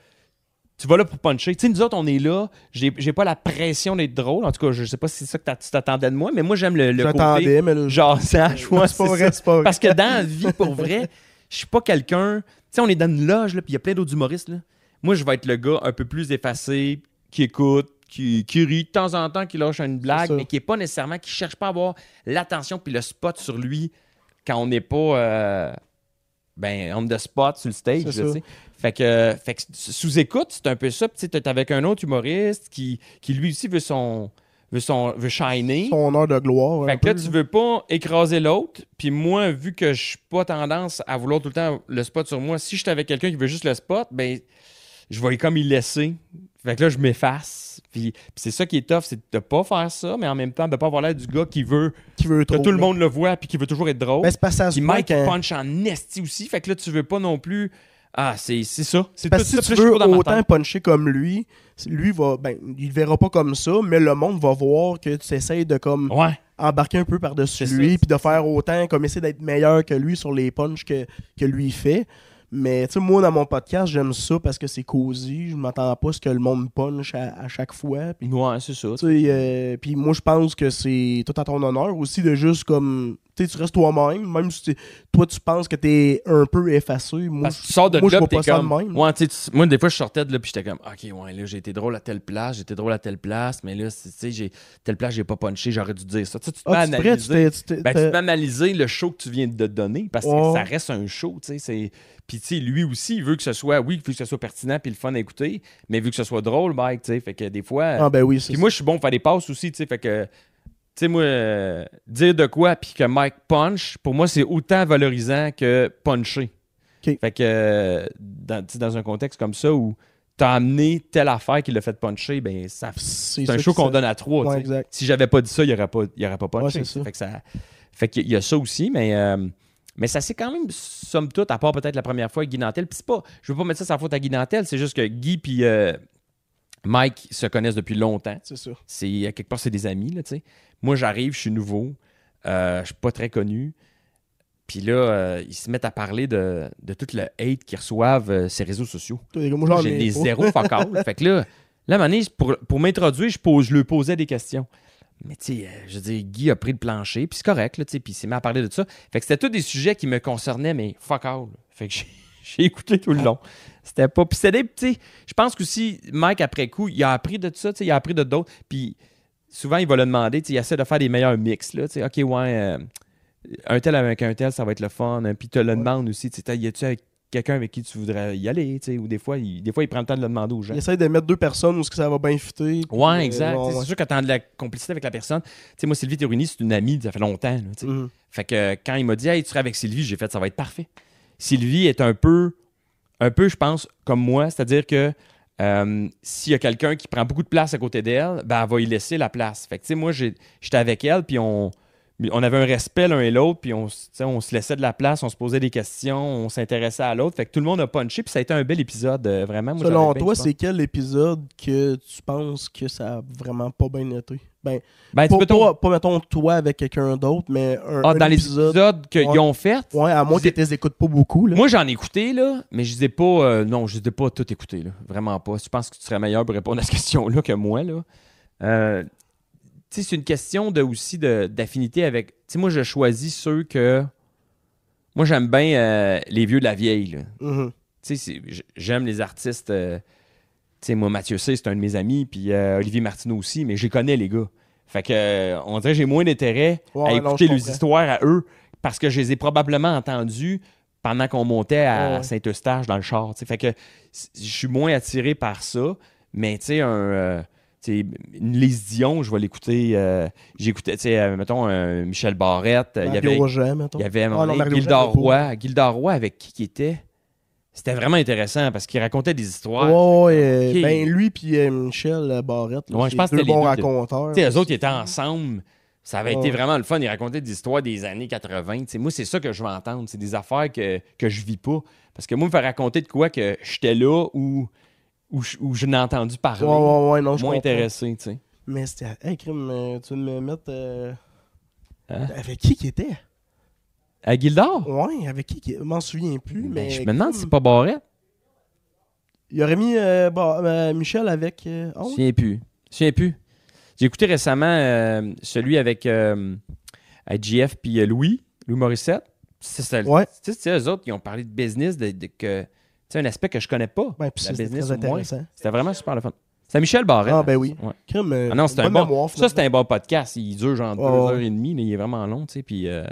Tu vas là pour puncher. Tu sais, nous autres, on est là. J'ai j'ai pas la pression d'être drôle. En tout cas, je sais pas si c'est ça que tu t'attendais de moi, mais moi, j'aime le, le côté J'attendais, mais genre ouais, c'est pas vrai, c'est pas vrai. Parce que dans la vie, pour vrai, je suis pas quelqu'un. Tu sais, on est dans une loge, là, puis il y a plein d'autres humoristes, là. Moi, je vais être le gars un peu plus effacé, qui écoute, qui, qui rit de temps en temps, qui lâche une blague, mais qui est pas nécessairement, qui cherche pas à avoir l'attention puis le spot sur lui quand on n'est pas euh, ben, on the spot sur le stage. Là. Fait que, fait que sous écoute, c'est un peu ça. Tu es avec un autre humoriste qui, qui lui aussi veut son veut son veut shiner. Son heure de gloire. Fait que là, peu, tu veux pas écraser l'autre. Puis moi, vu que je suis pas tendance à vouloir tout le temps le spot sur moi, si je suis avec quelqu'un qui veut juste le spot, ben je vais comme y laisser. Fait que là, je m'efface. Puis, puis c'est ça qui est tough, c'est de pas faire ça, mais en même temps, de pas avoir l'air du gars qui veut qui veut que trop, tout le monde le voit puis qui veut toujours être drôle. Ben, c'est que ça Puis Mike quand- punch en esti aussi. Fait que là, tu veux pas non plus. Ah, c'est c'est ça. C'est Parce tout que ça. si tu veux autant puncher comme lui, lui va, ben, il le verra pas comme ça, mais le monde va voir que tu essaies de comme Ouais. embarquer un peu par-dessus lui, puis de faire autant, comme essayer d'être meilleur que lui sur les punches que, que lui fait. Mais tu sais, moi, dans mon podcast, j'aime ça parce que c'est cosy. Je m'attends pas à ce que le monde punch à, à chaque fois. Puis, Ouais, c'est ça. euh, puis moi, je pense que c'est tout à ton honneur aussi de juste comme. Tu tu restes toi-même, même si toi, tu penses que t'es un peu effacé. Moi, Parce que tu sors de moi, je là, pis t'es comme. de même. Ouais, tu moi, des fois, je sortais de là, puis j'étais comme, OK, ouais, là, j'ai été drôle à telle place, j'ai été drôle à telle place, mais là, tu sais, j'ai telle place, j'ai pas punché, j'aurais dû dire ça. Tu sais, tu te Ah, tu, analyser. Ben, tu peux analyser le show que tu viens de te donner parce que Ouais. ça reste un show, tu sais. c'est- Puis, tu sais, lui aussi, il veut que ce soit, oui, il veut que ce soit pertinent puis le fun à écouter, mais il veut que ce soit drôle, Mike, tu sais. Fait que des fois. Ah, ben oui, Puis moi, je suis bon pour faire des passes aussi, tu sais. Fait que, tu sais, moi, euh, dire de quoi puis que Mike punch, pour moi, c'est autant valorisant que puncher. Fait que, euh, dans, dans un contexte comme ça où t'as amené telle affaire qui l'a fait puncher, ben, ça, c'est un show qu'on donne à trois, Ouais. Si j'avais pas dit ça, il n'y aurait pas, y aurait pas punché. Ouais, ça. Fait que ça. Fait qu'il y a ça aussi, mais. euh, mais ça c'est quand même, somme toute, à part peut-être la première fois avec Guy Nantel. Puis pas, je veux pas mettre ça sans faute à Guy Nantel, c'est juste que Guy puis euh, Mike se connaissent depuis longtemps. C'est ça. C'est à quelque part, c'est des amis, là, tu sais. Moi, j'arrive, je suis nouveau, euh, je suis pas très connu. Puis là, euh, ils se mettent à parler de, de tout le hate qu'ils reçoivent euh, ces réseaux sociaux. J'ai ai des zéros fuck fait que là, là, à un moment donné, pour, pour m'introduire, je, pose, je lui posais des questions. Mais tu sais, euh, je veux dire, Guy a pris le plancher, puis c'est correct, là, tu sais, puis il s'est mis à parler de ça. Fait que c'était tous des sujets qui me concernaient, mais fuck all. Fait que j'ai- écouté tout le long. C'était pas. Puis c'était des. Tu sais, je pense qu'aussi, Mike, après coup, il a appris de ça, tu sais, il a appris de d'autres. Puis souvent, il va le demander, tu sais, il essaie de faire des meilleurs mix, là, tu sais, ok, ouais, euh, un tel avec un tel, ça va être le fun. hein. Puis tu te le demandes aussi, tu sais, y a-tu avec quelqu'un avec qui tu voudrais y aller, tu sais, ou des fois, il, des fois, il prend le temps de le demander aux gens. Il essaie de mettre deux personnes où ce que ça va bien fitter. Ouais, euh, exact. Tu ouais. C'est sûr que t'as de la complicité avec la personne. Tu sais, moi, Sylvie Thérouini, c'est une amie, ça fait longtemps. là, tu. Mhm. Fait que quand il m'a dit, hey, tu serais avec Sylvie, j'ai fait, ça va être parfait. Sylvie est un peu, un peu, je pense, comme moi, c'est-à-dire que euh, s'il y a quelqu'un qui prend beaucoup de place à côté d'elle, ben, elle va y laisser la place. Fait que, tu sais, moi, j'étais avec elle, puis on, on avait un respect l'un et l'autre, puis on, se laissait de la place, on se posait des questions, on s'intéressait à l'autre. Fait que tout le monde a punché, puis ça a été un bel épisode, euh, vraiment. Moi, Selon toi, c'est quel épisode que tu penses que ça a vraiment pas bien été? Ben, Ben, pas, mettons, toi avec quelqu'un d'autre, mais un, Ah, un dans les épisode. épisodes qu'ils Ouais. ont fait, Ouais, à moins que tu les écoutes pas beaucoup. Là. Moi, j'en ai écouté, là, mais je les ai pas. euh, non, je les ai pas tout écouté, là. Vraiment pas. Je pense que tu serais meilleur pour répondre à cette question-là que moi, là. Euh, c'est une question de, aussi de- d'affinité avec. Tu sais, moi, je choisis ceux que. Moi, j'aime bien euh, les vieux de la vieille, j- j'aime les artistes. euh, tu sais, moi, Mathieu C, c'est un de mes amis, puis euh, Olivier Martineau aussi, mais je les connais, les gars. Fait que, euh, on dirait que j'ai moins d'intérêt Ouais, à écouter les histoires à eux parce que je les ai probablement entendus pendant qu'on montait à Ouais. Saint-Eustache dans le char. Fait que je suis moins attiré par ça, mais tu sais, un. Euh, Lise Dion, je vais l'écouter. euh, J'écoutais, tu sais, euh, mettons, un Michel Barrette. euh, Il y avait, Jean, mettons. il y avait Ah, non, Gildor il Roy. Gildor Roy avec qui qui était? C'était vraiment intéressant parce qu'il racontait des histoires. Ouais, ouais, euh, Ok. ben lui puis euh, Michel euh, Barrette, là, Ouais, je pense que les bons raconteurs. Eux autres, ils étaient ensemble. Ça avait été vraiment le fun. Ils racontaient des histoires des années 80. Tu sais, moi, c'est ça que je veux entendre. C'est des affaires que, que je vis pas. Parce que moi, me faire raconter de quoi que j'étais là ou, ou, je- n'ai entendu parler. Ouais, ouais, ouais, non, je moins comprends. intéressé, tu sais. Mais c'était. Hey, crime, euh, tu veux me mettre. euh, Hein? Avec qui qui était? À Gildor? Ouais, avec qui qui. Je m'en souviens plus, mais. Ben, je me demande si c'est pas Barrette. Il aurait mis euh, euh, Michel avec. Je me souviens plus. Je plus. J'ai écouté récemment celui avec JF puis Louis, Louis Morissette. C'est ça. Ouais. Tu sais, eux autres qui ont parlé de business, de, de que. Sais, un aspect que je connais pas. La business. C'était vraiment super le fun. C'est Michel Barrette. Ah, ben oui. Ouais. Crime, euh, Ah non, c'est un bon. mémoire, ça, c'est un bon podcast. Il dure genre deux ouais. heures et demie. là, il est vraiment long, tu sais. Puis. euh,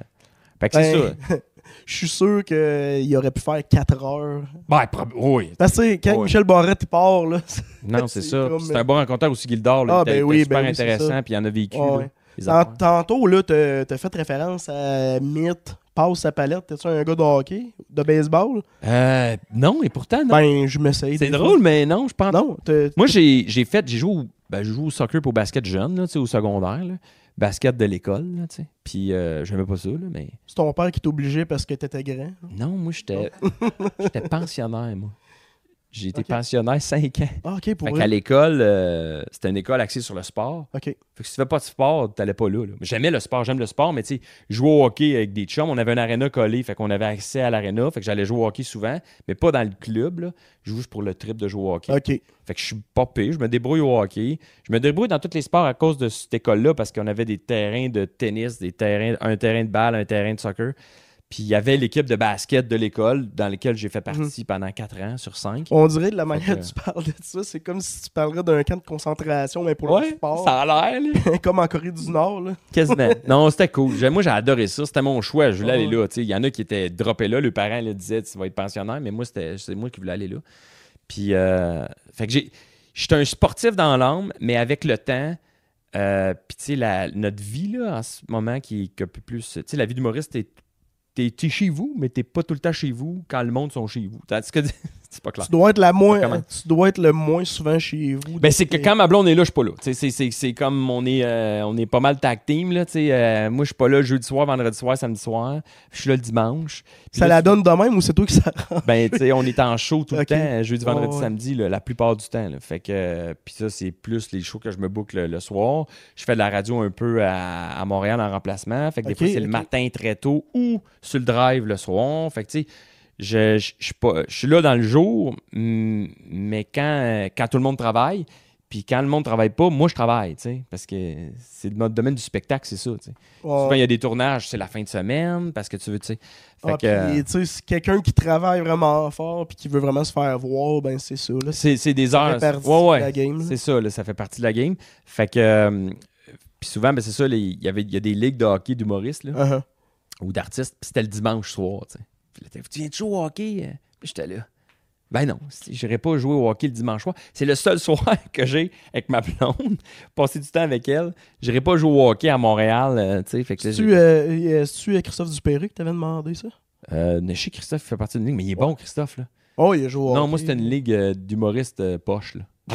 Fait que c'est Ben, ça. Je suis sûr qu'il aurait pu faire 4 heures. Ben, prob- oui. Parce que quand Ouais. Michel Barrette il part, là. Non, c'est C'est ça. comme- C'est un bon rencontreur aussi, Gildor. Là, Ah, ben oui, super ben oui, c'est intéressant. Puis il en a vécu. Là, ouais. Tantôt, là, t'as t'as fait référence à Mythe, passe sa palette. T'es-tu un gars de hockey, de baseball? Euh, non, et pourtant, non. Ben, je m'essaye. c'est drôle, mais non, je pense. Non, Moi, j'ai j'ai fait, j'ai joué, au, ben, je joue au soccer pour au basket jeune, là, tu sais, au secondaire. là. Basket de l'école, là, tu sais. Puis, euh, j'aimais pas ça, là, mais. c'est ton père qui t'obligeait parce que t'étais grand. Non, moi, j'étais j'étais pensionnaire, moi. J'ai été pensionnaire 5 ans. Ah, ok, pour Fait qu'à l'école, euh, c'était une école axée sur le sport. Ok. Fait que si tu fais pas de sport, t'allais pas là. là. J'aimais le sport, j'aime le sport, mais tu sais, jouer au hockey avec des chums, on avait une aréna collée, fait qu'on avait accès à l'aréna, fait que j'allais jouer au hockey souvent, mais pas dans le club, là. Je joue juste pour le trip de jouer au hockey. Ok. Fait que je suis pas pire, je me débrouille au hockey. Je me débrouille dans tous les sports à cause de cette école-là parce qu'on avait des terrains de tennis, des terrains, un terrain de balle, un terrain de soccer. Puis il y avait l'équipe de basket de l'école dans laquelle j'ai fait partie pendant 4 ans sur 5. On dirait de la manière dont tu parles de ça, c'est comme si tu parlerais d'un camp de concentration, mais pour le Ouais, sport. ça a l'air, comme en Corée du Nord, là. Quasiment. non, c'était cool. Moi, j'ai adoré ça. C'était mon choix. Je voulais aller là. Il y en a qui étaient droppés là. Le parent le disait Tu vas être pensionnaire, mais moi, c'était c'est moi qui voulais aller là. Puis, euh, fait que j'ai. J'étais un sportif dans l'âme, mais avec le temps, euh, puis tu sais, notre vie là, en ce moment qui est un peu plus. Tu sais, la vie d'humoriste, t'es t'es- chez vous, mais t'es pas tout le temps chez vous quand le monde sont chez vous. Que c'est pas clair. Tu dois être la moins, Comment? tu dois être le moins souvent chez vous. Ben, c'est que Donc, quand ma blonde est là, je suis pas là. C'est, comme on est, euh, on est pas mal tag team. Là. Euh, moi, je suis pas là jeudi soir, vendredi soir, samedi soir. Je suis là le dimanche. Puis Ça là, la donne de même ou c'est toi qui ça? Ben, tu sais, on est en show tout le temps, euh, jeudi, vendredi, ouais. samedi, là, la plupart du temps. là. Fait que, euh, puis ça, c'est plus les shows que je me boucle le, le soir. Je fais de la radio un peu à, à Montréal en remplacement. Fait que des fois, c'est le matin très tôt ou sur le drive le soir. Fait que, tu sais, je, je, je suis pas- je suis là dans le jour, mais quand, quand tout le monde travaille, puis quand le monde travaille pas, moi, je travaille, tu sais, parce que c'est notre domaine du spectacle, c'est ça, tu sais. Souvent, il y a des tournages, c'est la fin de semaine, parce que tu veux, tu sais. Fait Ah, que, euh, puis, tu sais, quelqu'un qui travaille vraiment fort puis qui veut vraiment se faire voir, ben c'est ça. Là. c'est c'est des Ça heures. fait ouais, ouais. de la game. C'est ça, là, ça fait partie de la game. Fait que. euh, puis souvent, ben, c'est ça, il y avait- y a des ligues de hockey d'humoristes là, Uh-huh. ou d'artistes, puis c'était le dimanche soir. tu sais. Tu viens de jouer au hockey Euh, Puis j'étais là. Ben non, je n'irai pas jouer au hockey le dimanche soir. C'est le seul soir que j'ai avec ma blonde, passer du temps avec elle. Je pas jouer au hockey à Montréal. euh, tu que C'est-tu euh, euh, Christophe Dupéry qui t'avait demandé ça? euh, je sais que Christophe fait partie d'une ligue, mais il est bon, Christophe. Là. Oh, il a joué au Non, hockey. moi, c'était une ligue d'humoristes poches. là.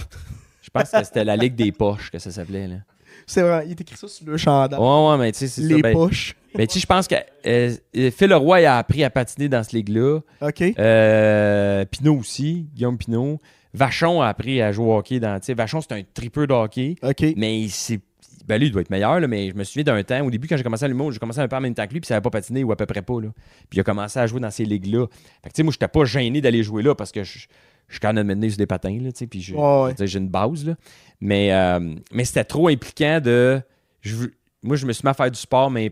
Je pense que c'était la ligue des poches que ça s'appelait. C'est vrai, il est écrit ça sur le chandail. Ouais, ouais, mais tu sais, c'est ça. Les ben- poches. Ben, tu sais, je pense que euh, euh, Phil Leroy a appris à patiner dans cette ligue-là. OK. Euh, Pinot aussi, Guillaume Pinot. Vachon a appris à jouer au hockey. Dans, Vachon, c'est un tripeux de hockey. OK. Mais c'est. Ben lui, il doit être meilleur, là, mais je me souviens d'un temps, au début, quand j'ai commencé à l'humour, j'ai commencé un peu en même temps que lui, puis ça n'avait pas patiné ou à peu près pas. Là. Puis il a commencé à jouer dans ces ligues-là. Fait que, tu sais, moi, j'étais pas gêné d'aller jouer là parce que je, je suis quand même mener sur des patins, là, tu sais, puis je- ouais. je j'ai une base, là. Mais, euh, mais c'était trop impliquant de. je moi, je me suis mis à faire du sport, mais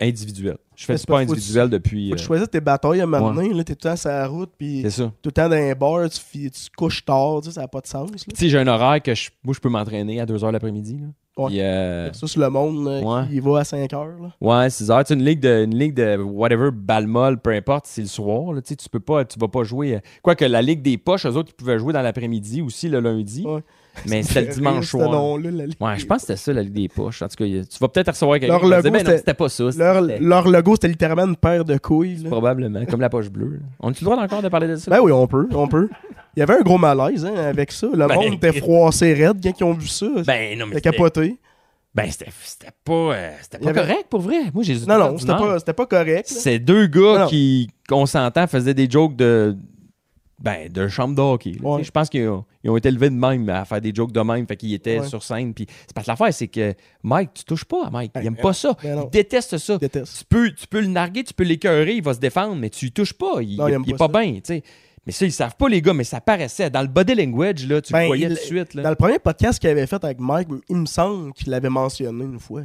individuel. Je fais du c'est sport individuel depuis. Faut que euh, tu choisisses tes batailles à donné, là, t'es tout le temps sur la route, puis c'est tout le temps dans un bar, tu, tu te couches tard, tu ça n'a pas de sens. Tu sais, j'ai un horaire que je, moi, je peux m'entraîner à 2h l'après-midi. Là. Ouais. Euh, Ça, sur le monde, là, Ouais. il va à 5 heures. Là. ouais, 6 heures. Tu sais, une ligue de, une ligue de whatever, balle molle, peu importe, c'est le soir. Là, tu sais, tu peux pas, tu vas pas jouer. euh, Quoique la ligue des poches, eux autres, ils pouvaient jouer dans l'après-midi aussi le lundi. Mais c'était le dimanche soir. nom-là, la Ligue Ouais, je pense que c'était ça, la ligue des poches. En tout cas, tu vas peut-être recevoir quelqu'un Leur qui dire, ben non, c'était- pas ça. Leur, logo, c'était littéralement une paire de couilles. Probablement, comme la poche bleue. là. On a-tu le droit encore de parler de ça? Ben oui, on peut, on peut. Il y avait un gros malaise hein, avec ça. Le Ben, monde était froissé raide quand ils ont vu ça. Ben non, mais C'était capoté. ben, c'était- pas, euh, c'était pas avait- correct pour vrai. Moi, j'ai Non, non, c'était pas, pas correct. C'est deux gars Non. qui, qu'on s'entend, faisaient des jokes de. Ben, de chambre de hockey. là. Ouais. Tu sais, Je pense qu'ils ont, ils ont été élevés de même à faire des jokes de même. Fait qu'ils étaient Ouais. sur scène. Puis c'est parce que l'affaire, c'est que Mike, tu touches pas à Mike. Il Ben, aime pas ça. ben non. il déteste ça. Déteste. Tu peux, tu peux le narguer, tu peux l'écœurer, il va se défendre, mais tu y touches pas. Il, Non, il il- il est pas pas bien, tu sais. Mais ça, ils savent pas, les gars, mais ça paraissait. Dans le body language, là, tu Ben, le voyais il- tout de suite. Là. Dans le premier podcast qu'il avait fait avec Mike, il me semble qu'il l'avait mentionné une fois.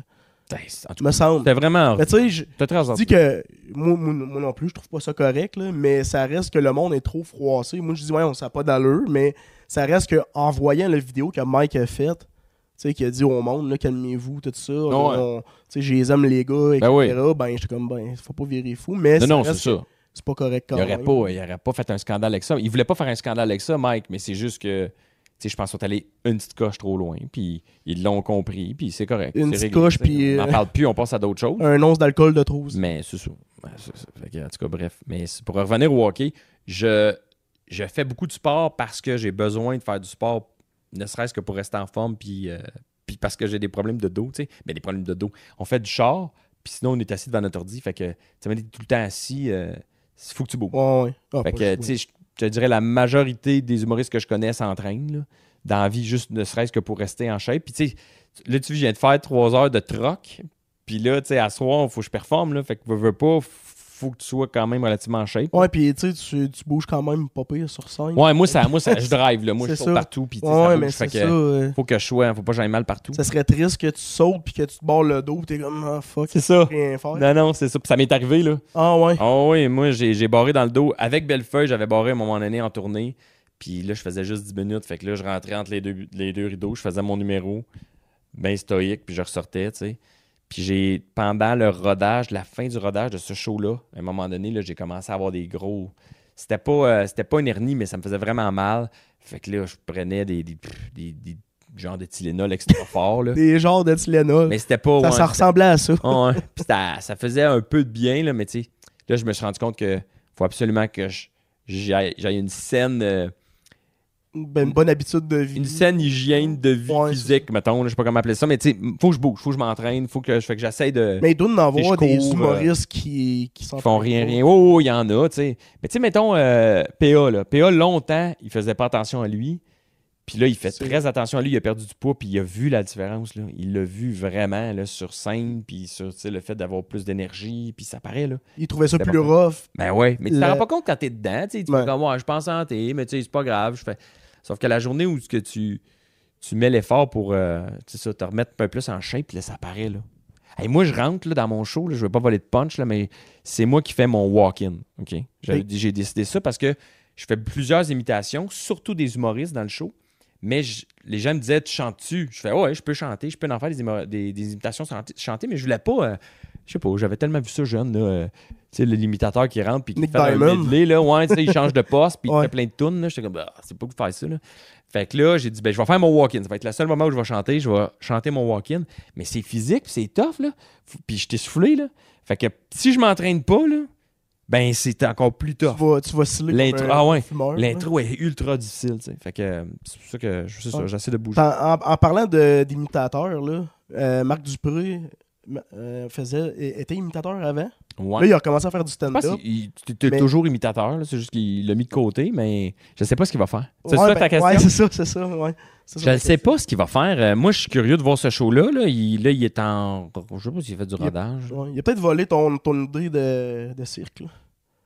Ben, En tout me cas, semble. c'était vraiment. Mais tu sais, je dis que moi, moi- moi non plus, je trouve pas ça correct, là, mais ça reste que le monde est trop froissé. Moi, je dis, ouais, on sait pas d'allure, mais ça reste que en voyant la vidéo que Mike a faite, tu sais, qui a dit au monde, calmez-vous, tout ça, on- tu sais, je les aime les gars, etc. Ben oui. Ben, j'étais comme, ben, faut pas virer fou, mais Non, non, c'est ça. c'est pas correct quand Il aurait, même. pas, il aurait pas fait un scandale avec ça. Il voulait pas faire un scandale avec ça, Mike, mais c'est juste que, tu sais, je pense qu'ils sont allés une petite coche trop loin, puis ils l'ont compris, puis c'est correct. Une petite réglé, coche, puis, On n'en euh, parle plus, on passe à d'autres choses. Un once d'alcool de trop. Mais c'est ça. Ouais, en tout cas, bref. Mais pour revenir au hockey, je, je fais beaucoup de sport parce que j'ai besoin de faire du sport, ne serait-ce que pour rester en forme, puis, euh, puis parce que j'ai des problèmes de dos, tu sais. Mais des problèmes de dos. On fait du char, puis sinon, on est assis devant notre ordi. Fait que, tu sais, tout le temps assis, il faut que tu bouges. Ouais, ouais. Ah, Fait que, tu sais, je je te dirais, la majorité des humoristes que je connais s'entraînent, dans la vie, juste ne serait-ce que pour rester en shape. Puis, tu sais, là, tu viens de faire trois heures de troc. Puis là, tu sais, à soir, il faut que je performe, là. Fait que, veux, veux pas, faut que tu sois quand même relativement en shape. Ouais, puis tu sais, tu- bouges quand même pas pire sur scène. Ouais, moi, ça, moi ça, je drive, là. Moi, je saute partout. Puis, Ouais, ouais, bouge. mais Fait c'est que, ça. faut que je sois, faut pas que j'aille mal partout. Ça serait triste que tu sautes puis que tu te barres le dos pis t'es comme, ah fuck, C'est ça. rien faire. Non, non, c'est ça. Puis ça m'est arrivé, là. Ah ouais. Ah oui, moi, j'ai j'ai barré dans le dos. Avec Bellefeuille, j'avais barré à un moment donné en tournée. Puis là, je faisais juste 10 minutes. Fait que là, je rentrais entre les deux, les deux rideaux. Je faisais mon numéro, bien stoïque, puis je ressortais, tu sais. Puis j'ai, pendant le rodage, la fin du rodage de ce show-là, à un moment donné, là, j'ai commencé à avoir des gros... C'était pas, euh, c'était pas une hernie, mais ça me faisait vraiment mal. Fait que là, je prenais des, des, des, des genres de Tylenol extra fort, là. Des genres de Tylenol. Mais c'était pas... ça, ouais, ça c'était- ressemblait à ça. Ouais. Puis ça, ça faisait un peu de bien, là, mais tu sais, là, je me suis rendu compte que faut absolument que j'aille j'aille une saine, euh, Ben, une bonne habitude de vie. une saine hygiène de vie Ouais, physique, mettons, je sais pas comment appeler ça, mais tu sais, faut que je bouge, faut que je m'entraîne, faut que que j'essaie de. Mais il doit en avoir des cours, humoristes qui, qui Ils font rien, rien. Oh, oh, il y en a, tu sais. Mais tu sais, mettons, euh, PA, là. PA, longtemps, il faisait pas attention à lui. Puis là, il fait très attention à lui. Il a perdu du poids, puis il a vu la différence, là. Il l'a vu vraiment, là, sur scène, puis sur, tu sais, le fait d'avoir plus d'énergie, puis ça paraît, là. Il trouvait ça plus rough. Ben ouais, mais tu Le- t'en rends pas compte quand t'es dedans, tu sais, comme, ouais, je pense santé, mais tu sais, c'est pas grave, je fais... Sauf que la journée où que tu, tu mets l'effort pour, euh, ça, te remettre un peu plus en shape, là, ça apparaît, là. Hey, moi, je rentre, là, dans mon show, là, je vais pas voler de punch, là, mais c'est moi qui fais mon walk-in, J'ai décidé ça parce que je fais plusieurs imitations, surtout des humoristes dans le show, mais je- les gens me disaient, tu chantes-tu? Je fais, ouais, je peux chanter, je peux en faire des, des- des imitations chanter, chanter, mais je voulais pas... euh, je sais pas, j'avais tellement vu ça jeune, là. euh, sais, le limitateur qui rentre puis qui Nick fait un medley, là. Ouais, tu sais, il change de poste puis il Ouais. fait plein de tunes, là. J'étais comme, bah, c'est pas pour faire ça, là. Fait que là, j'ai dit, ben, je vais faire mon walk-in. Ça va être le seul moment où je vais chanter. Je vais chanter mon walk-in. Mais c'est physique, puis c'est tough, là. F- Puis je t'ai soufflé, là. Fait que si je m'entraîne pas, là, ben, c'est encore plus Tu tough. vas, tu vas sciller L'intro- comme un ah ouais. fumeur, là. L'intro est ultra difficile, tu sais. Fait que euh, c'est pour ça que je- c'est ça, Ouais. j'essaie de bouger. En, en- en parlant de- là, euh, Marc Dupré euh, faisait, était imitateur avant? Ouais. Là, il a recommencé à faire du stand-up. t'es Mais- toujours imitateur. C'est juste qu'il l'a mis de côté, mais je sais pas ce qu'il va faire. C'est Ouais, ça ben, ta question? Ouais, c'est ça, c'est ça. Ouais. C'est ça, Je ne sais question. pas ce qu'il va faire. Euh, moi, je suis curieux de voir ce show-là. Là. Il, là, il est en. Je sais pas s'il fait du Il rodage. Ouais, il a peut-être volé ton, ton idée de, de cirque.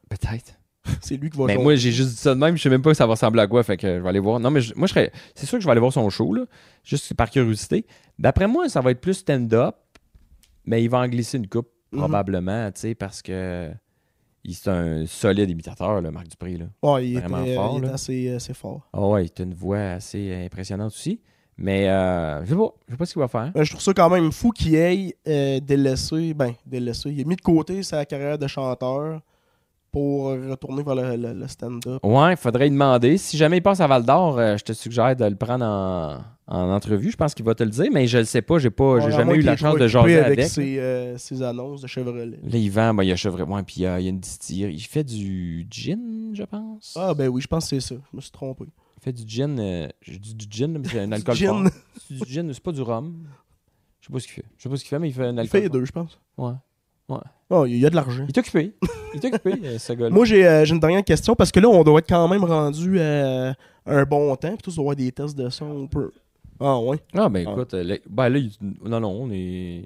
Peut-être. C'est lui qui va Mais moi, j'ai juste dit ça de même. Je sais même pas ça va ressembler à quoi. Fait que je vais aller voir. Non, mais je- moi, je serais. C'est sûr que je vais aller voir son show, là. Juste par curiosité. D'après moi, ça va être plus stand-up. Mais il va en glisser une coupe. Probablement, tu sais, parce que. il- C'est un solide imitateur, là, Marc Dupré. Là. Ouais, il vraiment était, fort, il là. assez, assez fort. Ah ouais, il a une voix assez impressionnante aussi. Mais euh, je sais pas. Je sais pas ce qu'il va faire. Euh, je trouve ça quand même fou qu'il ait euh, délaissé, ben, délaissé. Il a mis de côté sa carrière de chanteur pour retourner vers le, le- le stand-up. Ouais, il faudrait lui demander. Si jamais il passe à Val d'Or, euh, je te suggère de le prendre en, en entrevue. Je pense qu'il va te le dire, mais je le sais pas. J'ai pas, j'ai Ouais, jamais eu la chance de jaser avec avec. ses, euh, ses annonces de Chevrolet. Là, il vend, ben, il y a Chevrolet. Ouais, puis il y a, il y a une distillerie. Il fait du gin, je pense. Ah, ben oui, je pense que c'est ça. Je me suis trompé. Il fait du gin. euh, du gin, mais c'est un alcool gin. fort. C'est du gin, c'est pas du rhum. Je sais pas ce qu'il fait. Je sais pas ce qu'il fait, mais il fait un alcool. Il fait les deux, je pense. Ouais. Oh, il y a de l'argent. Il est occupé. Il est occupé, euh, ce gars-là. Moi, j'ai euh, j'ai une dernière question parce que là, on doit être quand même rendu à un bon temps. Puis tous, on doit avoir des tests de son. On peut... Ah, ouais. Ah, ben Ah. écoute, euh, ben là, non, non, on est.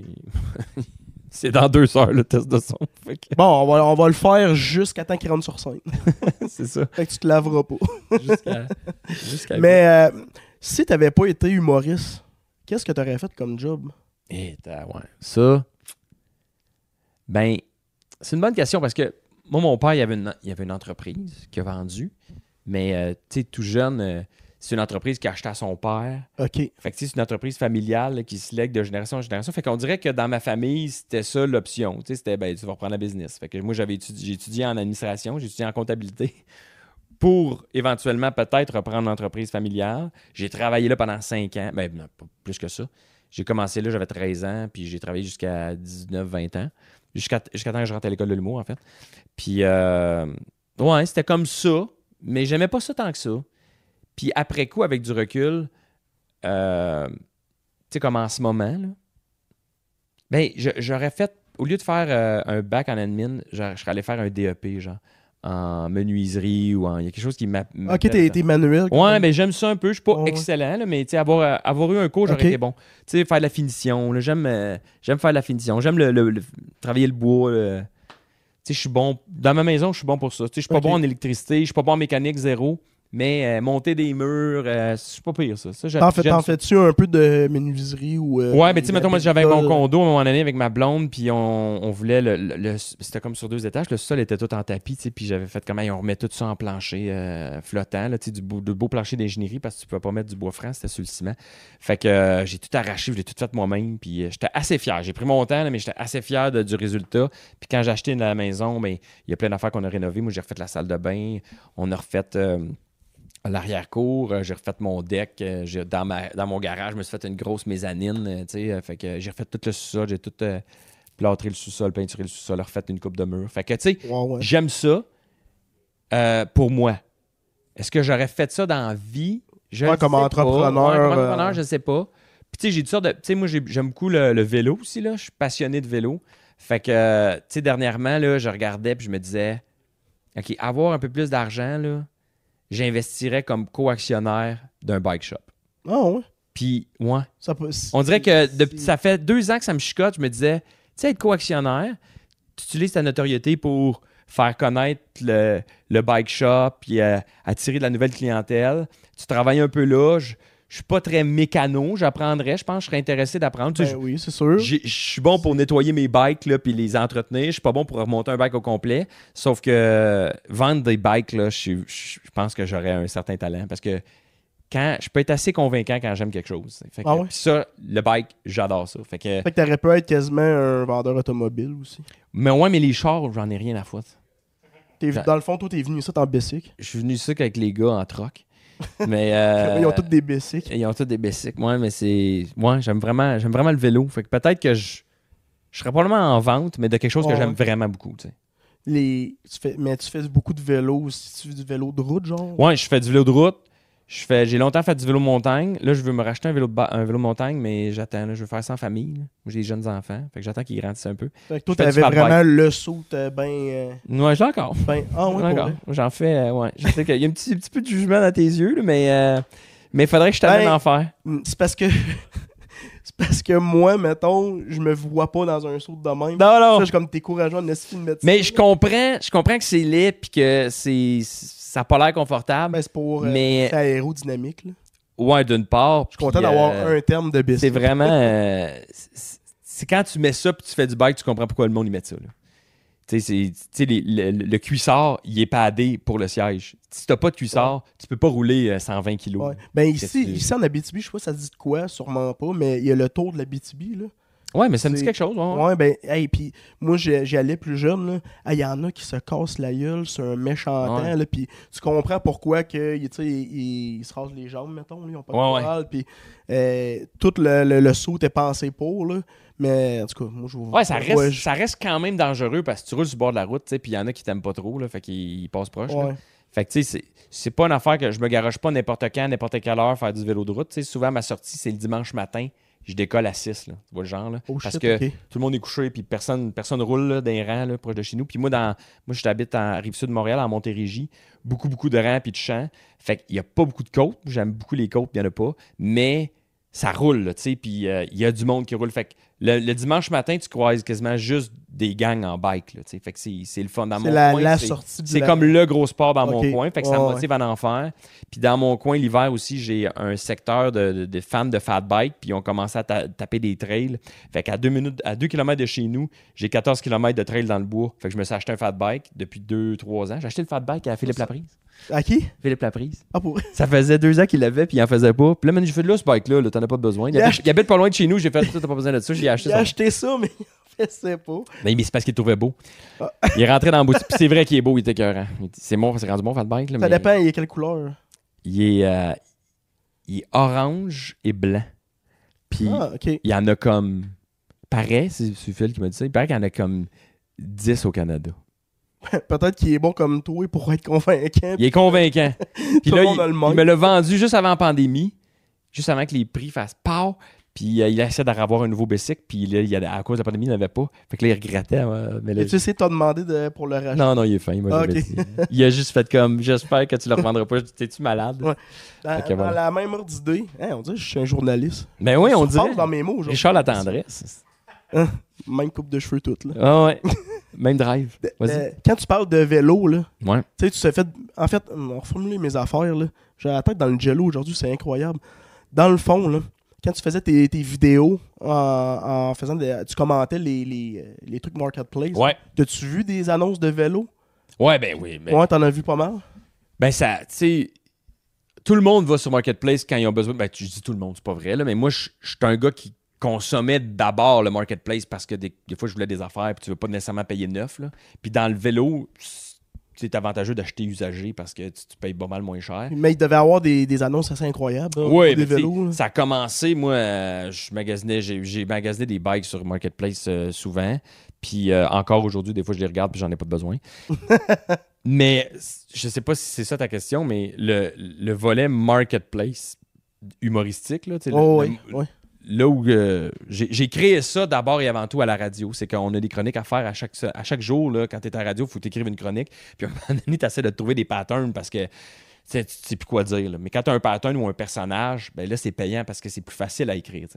c'est dans deux heures le test de son. Que- Bon, on va, on va le faire jusqu'à temps qu'il rentre sur scène. c'est ça. fait que tu te laveras pas. Jusqu'à. jusqu'à- Mais euh, si t'avais pas été humoriste, qu'est-ce que t'aurais fait comme job? Et t'as- ouais. Ça, ben, c'est une bonne question parce que moi, mon père, il avait une, il avait une entreprise qui a vendu, mais euh, tu sais, tout jeune, euh, c'est une entreprise qui a acheté à son père. OK. Fait que c'est une entreprise familiale là, qui se lègue de génération en génération. Fait qu'on dirait que dans ma famille, c'était ça l'option. Tu sais, c'était, ben, tu vas reprendre la business. Fait que moi, j'avais étudié, j'ai étudié en administration, j'ai étudié en comptabilité pour éventuellement peut-être reprendre l'entreprise familiale. J'ai travaillé là pendant 5 ans. Ben, non, pas plus que ça. J'ai commencé là, j'avais 13 ans, puis j'ai travaillé jusqu'à 19-20 ans. Jusqu'à jusqu'à temps que je rentre à l'école de l'humour, en fait. Puis, euh, ouais, c'était comme ça, mais j'aimais pas ça tant que ça. Puis après coup, avec du recul, euh, tu sais, comme en ce moment, là, ben, j'aurais fait, au lieu de faire euh, un bac en admin, je serais allé faire un DEP, genre, en menuiserie ou en. Il y a quelque chose qui m'a. Ok, t'es t'es manuel. Ouais, même. ben j'aime ça un peu. Je suis pas excellent, là, mais tu sais, avoir, euh, avoir eu un cours, j'aurais été bon. Tu sais, faire de la finition, là, j'aime euh, j'aime faire de la finition. J'aime le, le- le- travailler le bois. Tu sais, je suis bon. Dans ma maison, je suis bon pour ça. Tu sais, je suis pas bon en électricité, je suis pas bon en mécanique zéro, mais euh, monter des murs, euh, c'est pas pire ça. ça T'en fais- fais-tu un peu de menuiserie ou. euh, Ouais, mais tu sais, mettons, moi, j'avais mon condo à un moment donné avec ma blonde, puis on, on voulait le. le- le- C'était comme sur deux étages, le sol était tout en tapis, tu sais, puis j'avais fait comment on remet tout ça en plancher euh, flottant, là, tu sais, du beau, plancher d'ingénierie parce que tu pouvais pas mettre du bois franc, c'était sur le ciment. Fait que j'ai tout arraché, je l'ai tout fait moi-même, puis j'étais assez fier. J'ai pris mon temps, là, mais j'étais assez fier de- du résultat. Puis quand j'ai acheté la maison, ben, il y a plein d'affaires qu'on a rénovées. Moi, j'ai refait la salle de bain, on a refait. L'arrière-cour, euh, j'ai refait mon deck, euh, dans, ma, dans mon garage, je me suis fait une grosse mezzanine, euh, fait que j'ai refait tout le sous-sol, j'ai tout euh, plâtré le sous-sol, peinturé le sous-sol, refait une coupe de mur. Fait que, tu sais, Ouais, ouais. j'aime ça euh, pour moi. Est-ce que j'aurais fait ça dans la vie? Je Ouais, comme pas. entrepreneur, Ouais, comme entrepreneur, euh, je sais pas. Puis, tu sais, j'ai toutes sortes de. Tu sais, moi, j'ai- j'aime beaucoup le, le vélo aussi, là. Je suis passionné de vélo. Fait que, tu sais, dernièrement, là, je regardais puis je me disais, OK, avoir un peu plus d'argent, là, j'investirais comme co-actionnaire d'un bike shop. Ah, ouais. Puis, ouais. Ça peut- On dirait que ça fait deux ans que ça me chicote. Je me disais, tu sais, être co-actionnaire, tu utilises ta notoriété pour faire connaître le, le bike shop, puis euh, attirer de la nouvelle clientèle. Tu travailles un peu là. Je, je suis pas très mécano. J'apprendrais. Je pense que je serais intéressé d'apprendre. Tu sais, Ben oui, c'est sûr. Je suis bon pour nettoyer mes bikes là, puis les entretenir. Je suis pas bon pour remonter un bike au complet. Sauf que vendre des bikes, là, je pense que j'aurais un certain talent parce que quand je peux être assez convaincant quand j'aime quelque chose. Fait que- Ah ouais? ça, le bike, j'adore ça. Fait que, Fait que t'aurais pu être quasiment un vendeur automobile aussi. mais ouais, mais les chars, j'en ai rien à foutre. Dans le fond, toi, t'es venu ça en Bessic. Je suis venu ça qu'avec les gars en troc. mais euh, Ils ont tous des Bessic. Ils ont tous des bicycles. Ouais, mais c'est. Moi, j'aime vraiment, j'aime vraiment le vélo. Fait que peut-être que je. Je serais probablement en vente, mais de quelque chose que j'aime vraiment beaucoup. tu sais. Les... tu fais... Mais tu fais beaucoup de vélo aussi. Tu fais du vélo de route, genre? Ouais, je fais du vélo de route. Je fais, j'ai longtemps fait du vélo montagne. Là, je veux me racheter un vélo de, un vélo montagne, mais j'attends. là. Je veux faire ça en famille. là. J'ai des jeunes enfants. Fait que j'attends qu'ils grandissent un peu. Fait que toi, t'avais vraiment le saut euh, ben, euh, Ouais, j'ai encore. ben. Ah, Encore. J'en fais, euh, ouais. Je sais qu'il y a un petit, petit peu de jugement dans tes yeux, là, mais euh, mais faudrait que je t'amène Ben, en faire. Mm, C'est parce que. c'est parce que moi, mettons, je me vois pas dans un saut de même. Non, non. Ça, je suis comme t'es courageux en esti de médecin. Mais je comprends, je comprends que c'est laid puis que c'est ça a pas l'air confortable. Ben, c'est pour. euh, Mais- C'est aérodynamique, là. Ouais, d'une part. Je suis content d'avoir euh, un terme de Bessic. C'est vraiment. euh, c'est- quand tu mets ça puis tu fais du bike, tu comprends pourquoi le monde y met ça. Tu sais, le, le cuissard, il est padé pour le siège. Si t'as pas de cuissard, tu peux pas rouler euh, 120 kilos. Ouais. Ben ici, ici en Abitibi, je sais pas ça dit de quoi, sûrement pas, mais il y a le tour de l'Abitibi, là. Ouais, mais ça me dit quelque chose. ouais, ouais. Ben, hey, puis moi, j'y allais plus jeune, là. Il y en a qui se cassent la gueule sur un méchant temps, Ouais. là, puis tu comprends pourquoi que, ils, ils se rasent les jambes, mettons, là, ils ont pas de Ouais, morale, puis euh, tout le, le, le saut est pensé pour, là. Mais, en tout cas, moi, je Ouais, ça reste, je- ça reste quand même dangereux parce que tu roules sur le bord de la route, puis il y en a qui t'aiment pas trop, là, fait qu'ils ils passent proche. là. Fait que, tu sais, c'est- pas une affaire que je me garoche pas n'importe quand, n'importe quelle heure faire du vélo de route. Tu sais, souvent, ma sortie, c'est le dimanche matin. Je décolle à 6, là. Tu vois le genre, là? Oh Parce shit, que tout le monde est couché, puis personne, personne roule là, dans les rangs, là, proche de chez nous. Puis moi, dans, moi, je t'habite en Rive-Sud de Montréal, en Montérégie. Beaucoup, beaucoup de rangs puis de champs. Fait qu'il y a pas beaucoup de côtes. J'aime beaucoup les côtes, il y en a pas. Mais ça roule, tu sais. Puis euh, il y a du monde qui roule. Fait que Le, le dimanche matin, tu croises quasiment juste des gangs en bike. Là, fait que c'est le fun. Dans mon la, coin, la c'est- la- comme le gros sport dans mon coin. Fait que ça me Ouais, motive à en faire. Puis dans mon coin, l'hiver aussi, j'ai un secteur de, de- de fans de fat bike. Puis ils ont commencé à ta- taper des trails. Fait qu'à deux minutes, à 2 km de chez nous, j'ai 14 km de trail dans le bois. Fait que je me suis acheté un fat bike depuis 2-3 ans. J'ai acheté le fat bike à Philippe Laprise. À qui? Philippe Laprise. Ah, pour. Ça faisait deux ans qu'il l'avait, puis il en faisait pas. Puis là, man, j'ai fait de là, ce bike-là, là, t'en as pas besoin. Il, habite, il habite pas loin de chez nous, j'ai fait, t'as pas besoin de ça, j'ai acheté J'ai ça. acheté ça, mais il en faisait pas. Mais, mais c'est parce qu'il le trouvait beau. Ah. Il est rentré dans la boutique, puis c'est vrai qu'il est beau, il était écœurant. C'est bon, c'est rendu bon, fat bike, là, Ça mais dépend, il a quelle couleur? il est, euh, il est orange et blanc. Puis Ah, il y en a comme, paraît, c'est c'est Phil qui m'a dit ça, il paraît qu'il y en a comme 10 au Canada. Peut-être qu'il est bon comme toi pour être convaincant. Il est convaincant. Puis Tout là, le monde il, il me l'a vendu juste avant la pandémie, juste avant que les prix fassent pow. Puis euh, il essaie d'avoir un nouveau bicycle, puis là, il à cause de la pandémie, il n'avait pas. Fait que là, il regrettait. euh, mais là, Et tu sais, t'as demandé de, pour le racheter? non, non, il est fin. il Ah. Il a juste fait comme j'espère que tu le revendras pas. T'es-tu malade? Ouais. Dans, que la même ordre d'idée, hein, on dirait que je suis un journaliste. Ben oui, on dirait. dans mes mots aujourd'hui. Richard la tendresse. Même coupe de cheveux toute, là. Ah ouais. Même drive. Euh, quand tu parles de vélo, là, Ouais. tu sais, tu fait. En fait, on va reformuler mes affaires, là. J'ai la tête dans le jello aujourd'hui, c'est incroyable. Dans le fond, là, quand tu faisais tes, tes vidéos en, en faisant des- tu commentais les, les, euh, les trucs marketplace. Ouais. T'as-tu vu des annonces de vélo? Ouais, ben oui. Ouais, t'en as vu pas mal? ben ça, tu sais, tout le monde va sur Marketplace quand ils ont besoin. Ben, tu dis tout le monde, c'est pas vrai, là, mais moi, je suis un gars qui consommait d'abord le Marketplace parce que des, des fois, je voulais des affaires puis tu veux pas nécessairement payer neuf. Là. Puis dans le vélo, c'est avantageux d'acheter usagé parce que tu, tu payes pas mal moins cher. Mais il devait avoir des, des annonces assez incroyables. Oui, des vélos. ça a commencé, moi, euh, je magasinais, j'ai, j'ai magasiné des bikes sur Marketplace euh, souvent. Puis euh, encore aujourd'hui, des fois, je les regarde puis j'en ai pas de besoin. mais je sais pas si c'est ça ta question, mais le, le volet Marketplace humoristique, là, tu sais, le- Oh, le- oui, oui. Là où euh, j'ai créé ça d'abord et avant tout à la radio. C'est qu'on a des chroniques à faire à chaque, à chaque jour. Là, quand tu es à la radio, il faut t'écrire une chronique. Puis à un moment donné, tu essaies de trouver des patterns parce que tu sais, tu sais plus quoi dire. là. Mais quand tu as un pattern ou un personnage, ben là, c'est payant parce que c'est plus facile à écrire.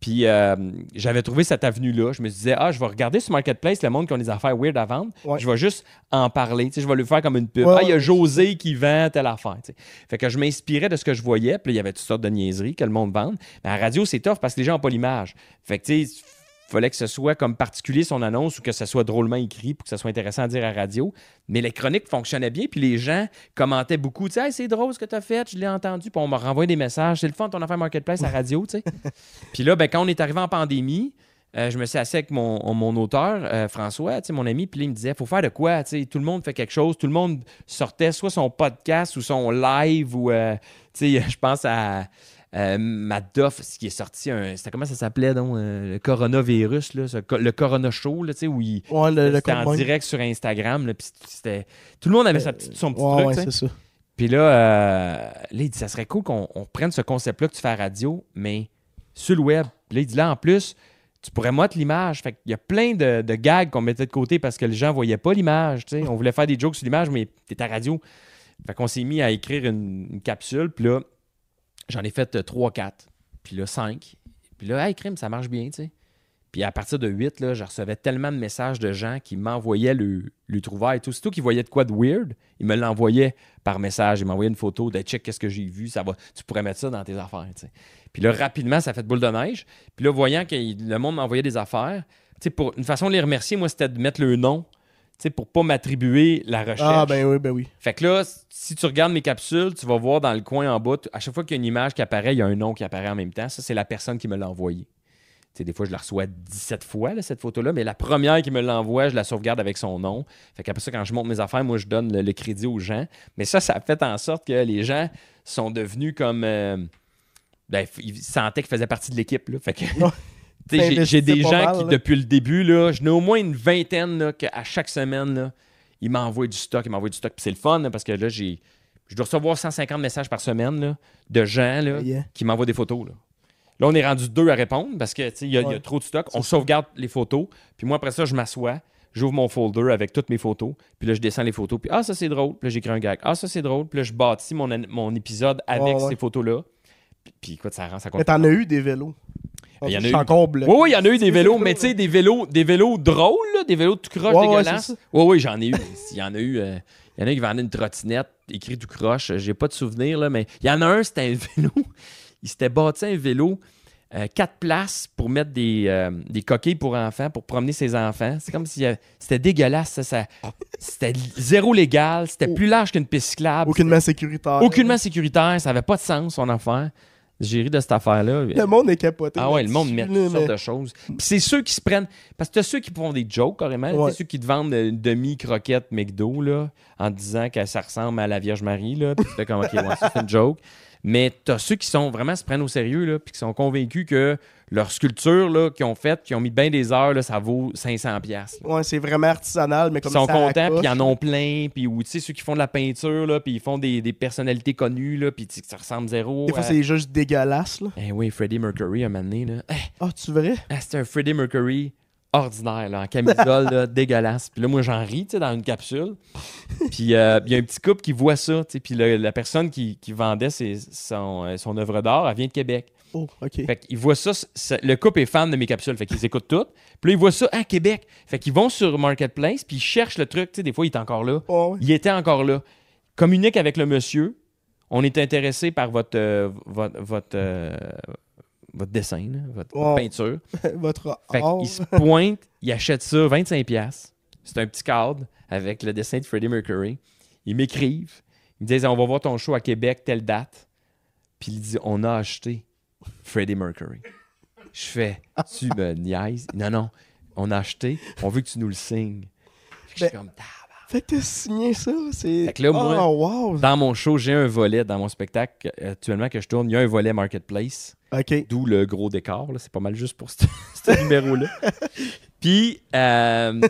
Puis euh, j'avais trouvé cette avenue-là. Je me disais, ah, je vais regarder sur Marketplace le monde qui ont des affaires weird à vendre. Ouais. Je vais juste en parler. Tu sais, je vais lui faire comme une pub. Ouais, ah, il y a. José qui vend telle affaire. tu sais. Fait que je m'inspirais de ce que je voyais. Puis là, il y avait toutes sortes de niaiseries que le monde vend. Mais à la radio, c'est tough parce que les gens n'ont pas l'image. Fait que, tu sais, fallait que ce soit comme particulier son annonce ou que ce soit drôlement écrit pour que ce soit intéressant à dire à radio. Mais les chroniques fonctionnaient bien, puis les gens commentaient beaucoup. Tu sais, Hey, c'est drôle ce que tu as fait, je l'ai entendu, puis on m'a renvoyé des messages. C'est le fun ton affaire Marketplace à radio, tu sais. puis là, ben, quand on est arrivé en pandémie, euh, je me suis assis avec mon, mon auteur, euh, François, tu sais, mon ami, puis là, il me disait, faut faire de quoi, tu sais, tout le monde fait quelque chose, tout le monde sortait soit son podcast ou son live ou, euh, tu sais, je pense à euh, Madoff, ce qui est sorti, un, c'était comment ça s'appelait, donc, euh, le coronavirus, là, ce co- le corona show, là, tu sais, où il, Ouais, le, le c'était en direct sur Instagram, là, puis c'était, tout le monde avait sa petite, son petit Ouais, truc, ouais, c'est ça. Puis là, euh, là, il dit, ça serait cool qu'on on prenne ce concept-là que tu fais à la radio, mais sur le web. Là, il dit, là, en plus, tu pourrais montrer l'image. Fait qu'il y a plein de, de gags qu'on mettait de côté parce que les gens voyaient pas l'image. On voulait faire des jokes sur l'image, mais t'es à radio. Fait qu'on s'est mis à écrire une, une capsule. Puis là, j'en ai fait 3-4. Puis là, 5. Puis là, hey, crime, ça marche bien, tu sais. Puis à partir de 8, là, je recevais tellement de messages de gens qui m'envoyaient le, le trouvaille et tout. Surtout qu'ils voyaient de quoi de weird, ils me l'envoyaient par message. Ils m'envoyaient une photo de check qu'est-ce que j'ai vu. Ça va, tu pourrais mettre ça dans tes affaires. tu sais. Puis là, rapidement, ça fait boule de neige. Puis là, voyant que le monde m'envoyait des affaires, tu sais, pour une façon de les remercier, moi, c'était de mettre le nom, sais, pour pas m'attribuer la recherche. Ah, ben oui, ben oui. Fait que là, si tu regardes mes capsules, tu vas voir dans le coin en bas, à chaque fois qu'il y a une image qui apparaît, il y a un nom qui apparaît en même temps. Ça, c'est la personne qui me l'a envoyé. Tu sais, des fois, je la reçois 17 fois, là, cette photo-là, mais la première qui me l'envoie, je la sauvegarde avec son nom. Fait qu'après ça, quand je monte mes affaires, moi, je donne le, le crédit aux gens. Mais ça, ça a fait en sorte que les gens sont devenus comme. euh, ben, ils sentaient qu'ils faisaient partie de l'équipe. là. Fait que. J'ai- des gens mal, qui, là. depuis le début, là, j'en ai au moins une vingtaine là, que à chaque semaine, là, ils m'envoient du stock, ils m'envoient du stock. Puis c'est le fun là, parce que là, j'ai, je dois recevoir 150 messages par semaine là, de gens là, Yeah. qui m'envoient des photos. Là. Là, on est rendu deux à répondre parce que tu sais, il y, y a trop de stock. On sauvegarde les photos. Puis moi, après ça, je m'assois. J'ouvre mon folder avec toutes mes photos. Puis là, je descends les photos. Puis ah, ça, c'est drôle. Puis là, j'écris un gag. Ah, ça, c'est drôle. Puis là, je bâtis mon, mon épisode avec Ouais, ouais. ces photos-là. Puis, puis écoute, ça rend ça Mais t'en as eu des vélos? On Il y en a eu. encore. Oui, oui, il y en a eu des vélos, mais tu sais, des vélos, des vélos drôles, là, des vélos tout croche Ouais, dégueulasses. Oui, oui, j'en ai eu. Il y en a eu. euh, il y en a qui vendaient une trottinette écrit tout croche. J'ai pas de souvenir, là, mais il y en a un, c'était un vélo. Il s'était bâti un vélo, euh, quatre places pour mettre des, euh, des coquilles pour enfants, pour promener ses enfants. C'est comme si c'était dégueulasse. Ça, ça- c'était zéro légal. C'était Oh. plus large qu'une piste cyclable. Aucunement sécuritaire. Aucunement sécuritaire. Ça avait pas de sens, son affaire. J'ai ri de cette affaire-là. Le monde est capoté. Ah ouais, le monde met toutes sortes de choses. Puis c'est ceux qui se prennent. Parce que t'as ceux qui font des jokes carrément. Ouais. T'as ceux qui te vendent une demi-croquette McDo là, en disant que ça ressemble à la Vierge Marie. Là, puis tu fais comme, ok, ouais, c'est une joke. Mais t'as ceux qui sont vraiment se prennent au sérieux, là, puis qui sont convaincus que leur sculpture là, qu'ils ont faite, qui ont mis bien des heures, là, ça vaut 500$. piastres, là. mais- Ouais, c'est vraiment artisanal, mais comme Ils sont ça contents, puis ils en ont plein, puis ou tu sais, ceux qui font de la peinture, là, puis ils font des, des personnalités connues, là, puis tu ça ressemble zéro. Des fois, à- c'est juste dégueulasse, là. Eh oui, Freddie Mercury, un moment donné, là. Ah, tu verrais? ah, c'était un Freddie Mercury ordinaire, là, en camisole, là, dégueulasse. Puis là, moi, j'en ris, tu sais, dans une capsule. Puis euh, il y a un petit couple qui voit ça, tu sais. Puis le- la personne qui, qui vendait ses- son, euh, son œuvre d'art, elle vient de Québec. Oh, ok. Fait qu'ils voient ça, c'est- le couple est fan de mes capsules, fait qu'ils écoutent toutes. Puis là, ils voient ça à Québec. Fait qu'ils vont sur Marketplace, puis ils cherchent le truc, tu sais, des fois, il est encore là. Oh. Il était encore là. Communique avec le monsieur. On est intéressé par votre, euh, votre, votre, euh, votre dessin, là, votre, Wow. peinture. Votre Fait art. qu'il se pointe, il achète ça 25$. piastres. C'est un petit cadre avec le dessin de Freddie Mercury. Ils m'écrivent. Ils me disent On va voir ton show à Québec, telle date. Puis il dit On a acheté Freddie Mercury. Je fais Tu me niaises? Non, non. On a acheté. On veut que tu nous le signes. Fait que je suis Ben, comme. Fait que t'as signé ça, c'est... Fait que là, moi- Oh, wow! Dans mon show, j'ai un volet dans mon spectacle euh, actuellement que je tourne. Il y a un volet Marketplace. D'où le gros décor. C'est pas mal juste pour ce numéro-là. Puis, euh,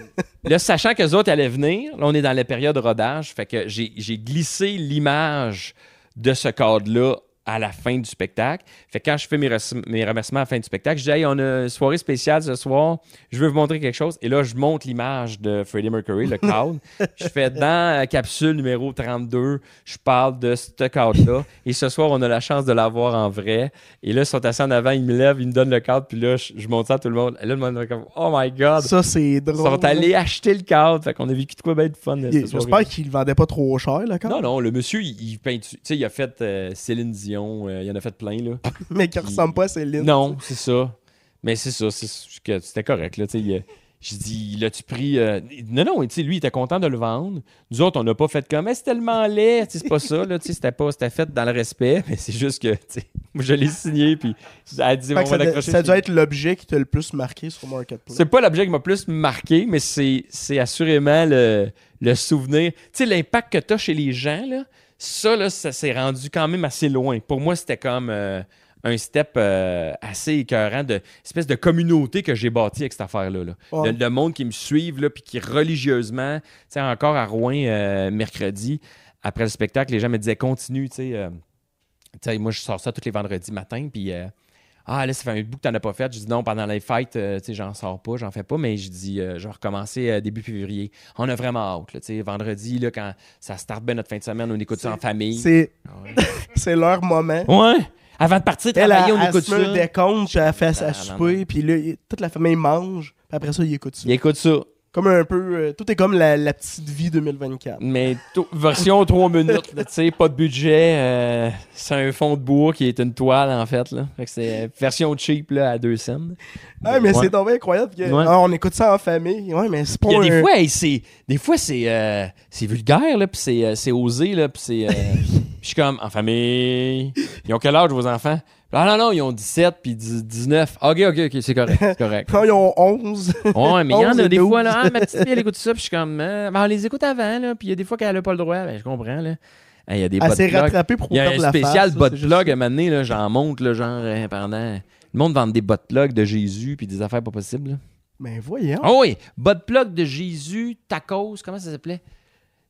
sachant que autres allaient venir, là, on est dans la période rodage. Fait que j'ai glissé l'image de ce cadre-là à la fin du spectacle. Fait que quand je fais mes, mes remerciements à la fin du spectacle, je dis Hey, on a une soirée spéciale ce soir, je veux vous montrer quelque chose. Et là, je monte l'image de Freddie Mercury, le cadre. je fais dans la capsule numéro 32, je parle de ce cadre-là. Et ce soir, on a la chance de l'avoir en vrai. Et là, ils sont assis en avant, ils me lèvent, ils me donnent le cadre, puis là, je, je monte ça à tout le monde. Et là, le monde est comme Oh my God! Ça, c'est Ils drôle. sont allés acheter le cadre. Fait qu'on a vécu de quoi bien de fun. J'espère qu'il le vendait pas trop cher, là, quand Non, non, le monsieur, il, il peint. Tu sais, il a fait euh, Céline Dion, euh, il en a fait plein, là. Mais qui ressemble pas à Céline. Non, c'est ça. Mais c'est ça, c'est c'est que c'était correct, là. Tu sais, il- je dis, l'as-tu pris. euh, Non, non, tu sais, lui, il était content de le vendre. Nous autres, on n'a pas fait comme, mais c'est tellement laid. C'est pas ça, là. Tu sais, c'était pas, c'était fait dans le respect. Mais c'est juste que, tu sais, moi, je l'ai signé, puis elle dit, on va ça, l'accrocher. dû être l'objet qui t'a le plus marqué sur Marketplace. C'est pas l'objet qui m'a plus marqué, mais c'est, assurément le, le souvenir. Tu sais, l'impact que tu as chez les gens, là, ça, là, ça s'est rendu quand même assez loin. Pour moi, c'était comme euh, un step euh, assez écœurant de espèce de communauté que j'ai bâti avec cette affaire-là. là. Le, le monde qui me suivent, là, puis qui religieusement, tu sais, encore à Rouen, euh, mercredi, après le spectacle, les gens me disaient continue, tu sais. tu sais, moi, je sors ça tous les vendredis matin, puis. Ah, là, ça fait un bout que t'en as pas fait. Je dis non, pendant les fêtes, euh, tu sais, j'en sors pas, j'en fais pas, mais je dis, euh, je vais recommencer euh, début février. On a vraiment hâte, là, tu sais, vendredi, là, quand ça start bien notre fin de semaine, on écoute ça en famille. C'est ouais. leur moment. Ouais! Avant de partir travailler, elle, on elle écoute se met un ça. décompte, elle fait sa Ah, souper, puis là, toute la famille mange, puis après ça, ils écoutent ça. Il écoute ça. Comme un peu... euh, tout est comme la, la petite vie 2024. Mais tout- version 3 minutes, là, tu sais, pas de budget. euh, c'est un fond de bois qui est une toile, en fait. Là. Fait que c'est euh, version cheap là, à 2 cents. Ah, mais Ouais. c'est tombé incroyable. que- Ouais. ah, on écoute ça en famille. Ouais, mais c'est pas Il y a des un- fois, hey, c'est des fois c'est euh, c'est vulgaire là, puis c'est euh, c'est osé là, puis c'est euh, je suis comme en famille. Ils ont quel âge vos enfants? Ah non non, ils ont 17 puis 10 19. OK OK OK, c'est correct, c'est correct. Quand ils ont 11. Ouais, mais il y en 11 a des 12. fois là, ah, ma petite fille elle écoute ça, puis je suis comme euh, ben, on les écoute avant là, puis il y a des fois qu'elle a pas le droit, ben je comprends là. Hey, Il y a des Elle bot s'est rattrapée pour Il y a un spécial bot plug à un moment donné, là, j'en monte là, genre euh, pendant le monde vend des bot plugs de Jésus puis des affaires pas possibles. là. Mais voyons. Ah oui, bas de plug de Jésus, tacos, comment ça s'appelait?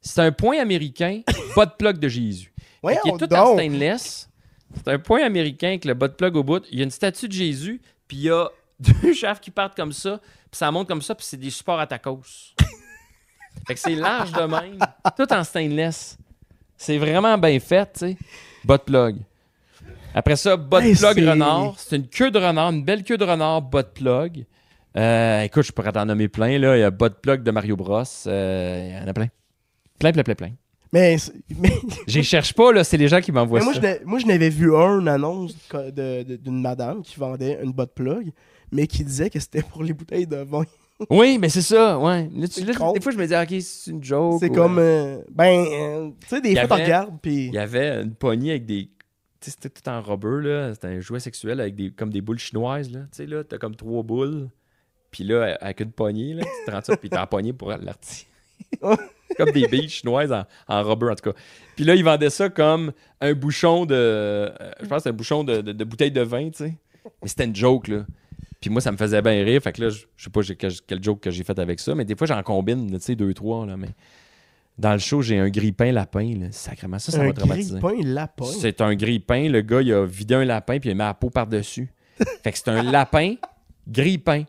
C'est un point américain, de plug de Jésus. Voyons qu'il est tout en donc. stainless. C'est un point américain avec le bas de plug au bout. Il y a une statue de Jésus, puis il y a deux chefs qui partent comme ça, puis ça monte comme ça, puis c'est des supports à tacos. fait que c'est large de même, tout en stainless. C'est vraiment bien fait, tu sais. Bas de plug. Après ça, bot Hey, plug renard. C'est une queue de renard, une belle queue de renard, bot plug. Euh, écoute, je pourrais t'en nommer plein. Là. Il y a bot plug de Mario Bros. Euh, il y en a plein. Plein, plein, plein, plein. Mais, c'est- mais, Je les cherche pas, là. C'est les gens qui m'envoient ça. moi, je n'avais vu un, une annonce de- de- de- d'une madame qui vendait une botte plug, mais qui disait que c'était pour les bouteilles de vin. Oui, mais c'est ça, ouais. Là, tu- C'est là, con. des fois, je me dis, OK, c'est une joke. C'est ou, comme. euh, euh, ben, euh, tu sais, des fois, tu regardes, puis. Il y avait une poignée avec des. Tu sais, c'était tout en rubber, là. C'était un jouet sexuel avec des, comme des boules chinoises, là. Tu sais, là, t'as comme trois boules. Puis là, avec une poignée, là, tu te rends ça, puis t'as la poignée pour l'artier. comme des billes chinoises en, en rubber, en tout cas. Puis là, ils vendaient ça comme un bouchon de. euh, je pense que c'est un bouchon de, de- de bouteille de vin, tu sais. Mais c'était une joke, là. Puis moi, ça me faisait bien rire. Fait que là, je je sais pas quel, joke que j'ai fait avec ça, mais des fois, j'en combine, tu sais, deux, trois, là. Mais dans le show, j'ai un grille-pain lapin, là. Sacrément, ça, ça un m'a traumatisé. grille-pain lapin? C'est un grille-pain. Le gars, il a vidé un lapin puis il a mis la peau par-dessus. fait que c'est un lapin grille-pain.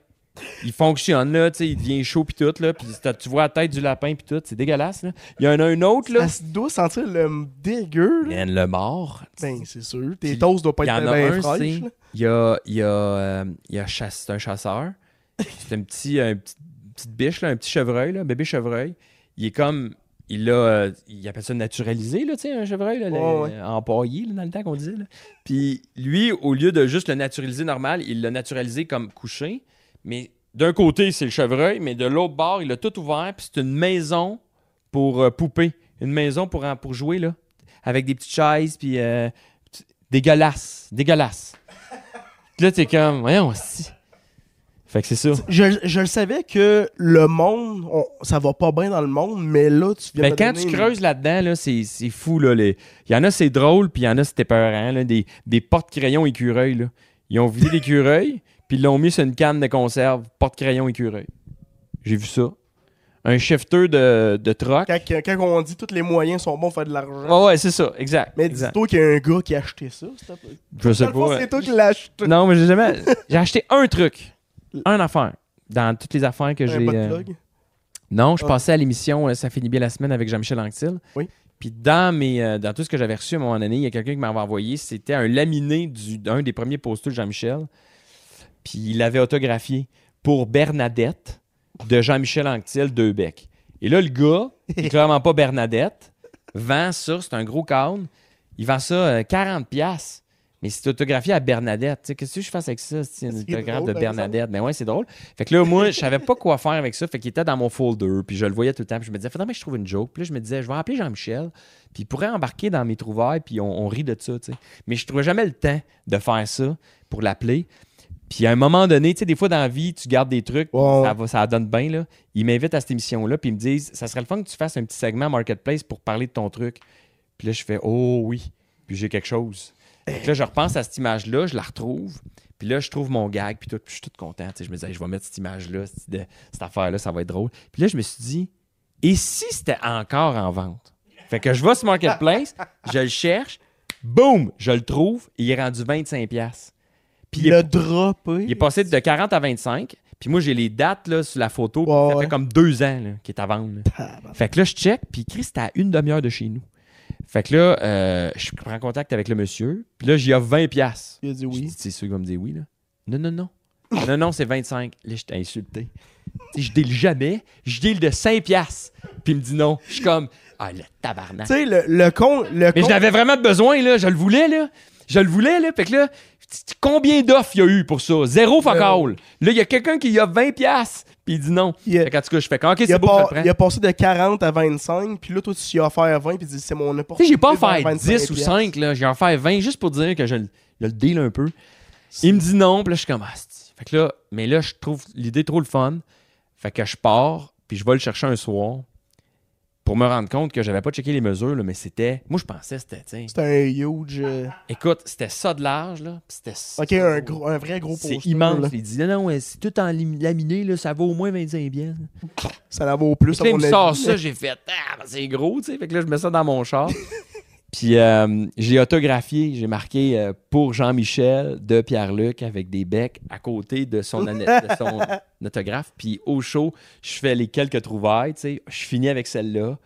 Il fonctionne, là, tu sais, il devient chaud puis tout, là, puis t'as- tu vois la tête du lapin puis tout, c'est dégueulasse, là. Il y en a un autre, là. Ça se doit sentir le dégueu, là. Man, le mort. Ben, c'est sûr. Tes toasts doivent pas Il y être en a bien un, fraîches. Il y a... Il y a, euh, il y a chasse- c'est un chasseur. C'est un petit... Un petit petite biche, là, un petit chevreuil, là, bébé chevreuil. Il est comme... Il a... euh, il appelle ça naturalisé, là, tu sais, un chevreuil, là, le- Ouais, ouais. empaillé, là, dans le temps qu'on disait, là. Puis lui, au lieu de juste le naturaliser normal, il l'a naturalisé comme couché. Mais d'un côté, c'est le chevreuil, mais de l'autre bord, il a tout ouvert, puis c'est une maison pour euh, poupée. Une maison pour, pour jouer, là. Avec des petites chaises, puis... euh, dégueulasse. Dégueulasse. Là, t'es comme... Voyons, si. Fait que c'est ça. Je, je le savais que le monde, on- ça va pas bien dans le monde, mais là, tu viens Ben, quand donner tu creuses là-dedans, là, c'est, fou. Là, les... Il y en a, c'est drôle, puis il y en a, c'était épeurant. Là, des, des porte-crayons écureuils. Là. Ils ont vidé l'écureuil, puis ils l'ont mis sur une canne de conserve, porte-crayon écureuil. J'ai vu ça. Un shifter de, de troc. Quand, quand on dit tous les moyens sont bons pour faire de l'argent. Ouais, ouais, c'est ça, exact. mais dis-toi qu'il y a un gars qui a acheté ça. s'il te plaît. Je sais pas. C'est toi qui l'as acheté. Non, mais j'ai jamais. J'ai acheté un truc. Un affaire. Dans toutes les affaires que j'ai. euh. Non, je Ah. passais à l'émission euh, Ça finit bien la semaine avec Jean-Michel Anctil. Oui. Puis dans, mes, euh, dans tout ce que j'avais reçu à un moment donné, il y a quelqu'un qui m'avait envoyé, c'était un laminé du- d'un des premiers posters de Jean-Michel. Puis il l'avait autographié pour Bernadette de Jean-Michel Anctil Deubec. Et là, le gars, qui est clairement pas Bernadette, vend ça, c'est un gros cadre. Il vend ça euh, 40$. piastres. Mais c'est autographié à Bernadette. Tu sais, Qu'est-ce que je fasse avec ça? C'est une autographe de Bernadette? Mais ouais, c'est drôle. Fait que là, moi, je savais pas quoi faire avec ça. Fait qu'il était dans mon folder, puis je le voyais tout le temps. Puis je me disais, faudrait que je trouve une joke. Puis là, je me disais, je vais appeler Jean-Michel, puis il pourrait embarquer dans mes trouvailles, puis on, on rit de ça, tu sais. Mais je trouvais jamais le temps de faire ça pour l'appeler. Puis à un moment donné, tu sais, des fois dans la vie, tu gardes des trucs, ça, va, ça donne bien, là. Ils m'invitent à cette émission-là, puis ils me disent, ça serait le fun que tu fasses un petit segment Marketplace pour parler de ton truc. Puis là, je fais, oh oui, puis j'ai quelque chose. Là, je repense à cette image-là, je la retrouve. Puis là, je trouve mon gag, puis tout, puis je suis tout content. tu sais. Je me disais, Hey, je vais mettre cette image-là, cette, cette affaire-là, ça va être drôle. Puis là, je me suis dit, et si c'était encore en vente? Fait que je vais sur Marketplace, je le cherche, boum, je le trouve, il est rendu 25$. Puis il le droppé. il est passé de 40 à 25. Puis moi, j'ai les dates là, sur la photo, Ouais, ça ouais. fait comme deux ans qu'il est à vendre. Fait que là, je check, puis Chris, c'était à une demi-heure de chez nous. Fait que là, euh, je prends contact avec le monsieur, puis là, j'y offre 20$. piastres. Il a dit Je oui. C'est sûr qu'il va me dire oui, là. Non, non, non. non, non, c'est 25. Là, j'étais insulté. Tu sais, je deal jamais. Je deal de 5 piastres. Puis il me dit non. Je suis comme, ah, le tabarnak. Tu sais, le, le con. Le Mais con- je l'avais vraiment besoin, là. Je le voulais, là. Je le voulais, là. Fait que là, combien d'offres il y a eu pour ça? Zéro fuck all. Là, il y a quelqu'un qui y a 20 piastres. Puis il dit non. Fait qu'en tout cas, je fais OK, il, c'est a beau, je pas- le prends. il a passé de 40 à 25, puis là, toi, tu y as offert 20, puis tu dis, c'est mon Tu opportunité. sais, j'ai pas offert 25 10 ou piastres. 5, là. J'ai offert 20 juste pour dire que je, le- je le deal un peu. Il me dit non, puis là, je suis comme, ah, Fait que là, mais là, je trouve l'idée trop le fun. Fait que je pars, puis je vais le chercher un soir pour me rendre compte que j'avais pas checké les mesures, là, mais c'était. Moi, je pensais que c'était. C'était un huge. euh, Écoute, c'était ça de large, là. C'était ça. Ok, un, gros, un vrai gros C'est poster, immense. là. Il dit non, non, c'est tout en laminé, là, ça vaut au moins 25 biens. Ça la vaut plus, Puis là, il me sort ça, j'ai fait, ah, c'est gros, tu sais. Fait que là, je mets ça dans mon char. Puis euh, j'ai autographié, j'ai marqué euh, pour Jean-Michel de Pierre-Luc avec des becs à côté de son, ane- de son autographe. Puis au show, je fais les quelques trouvailles, tu sais. Je finis avec celle-là.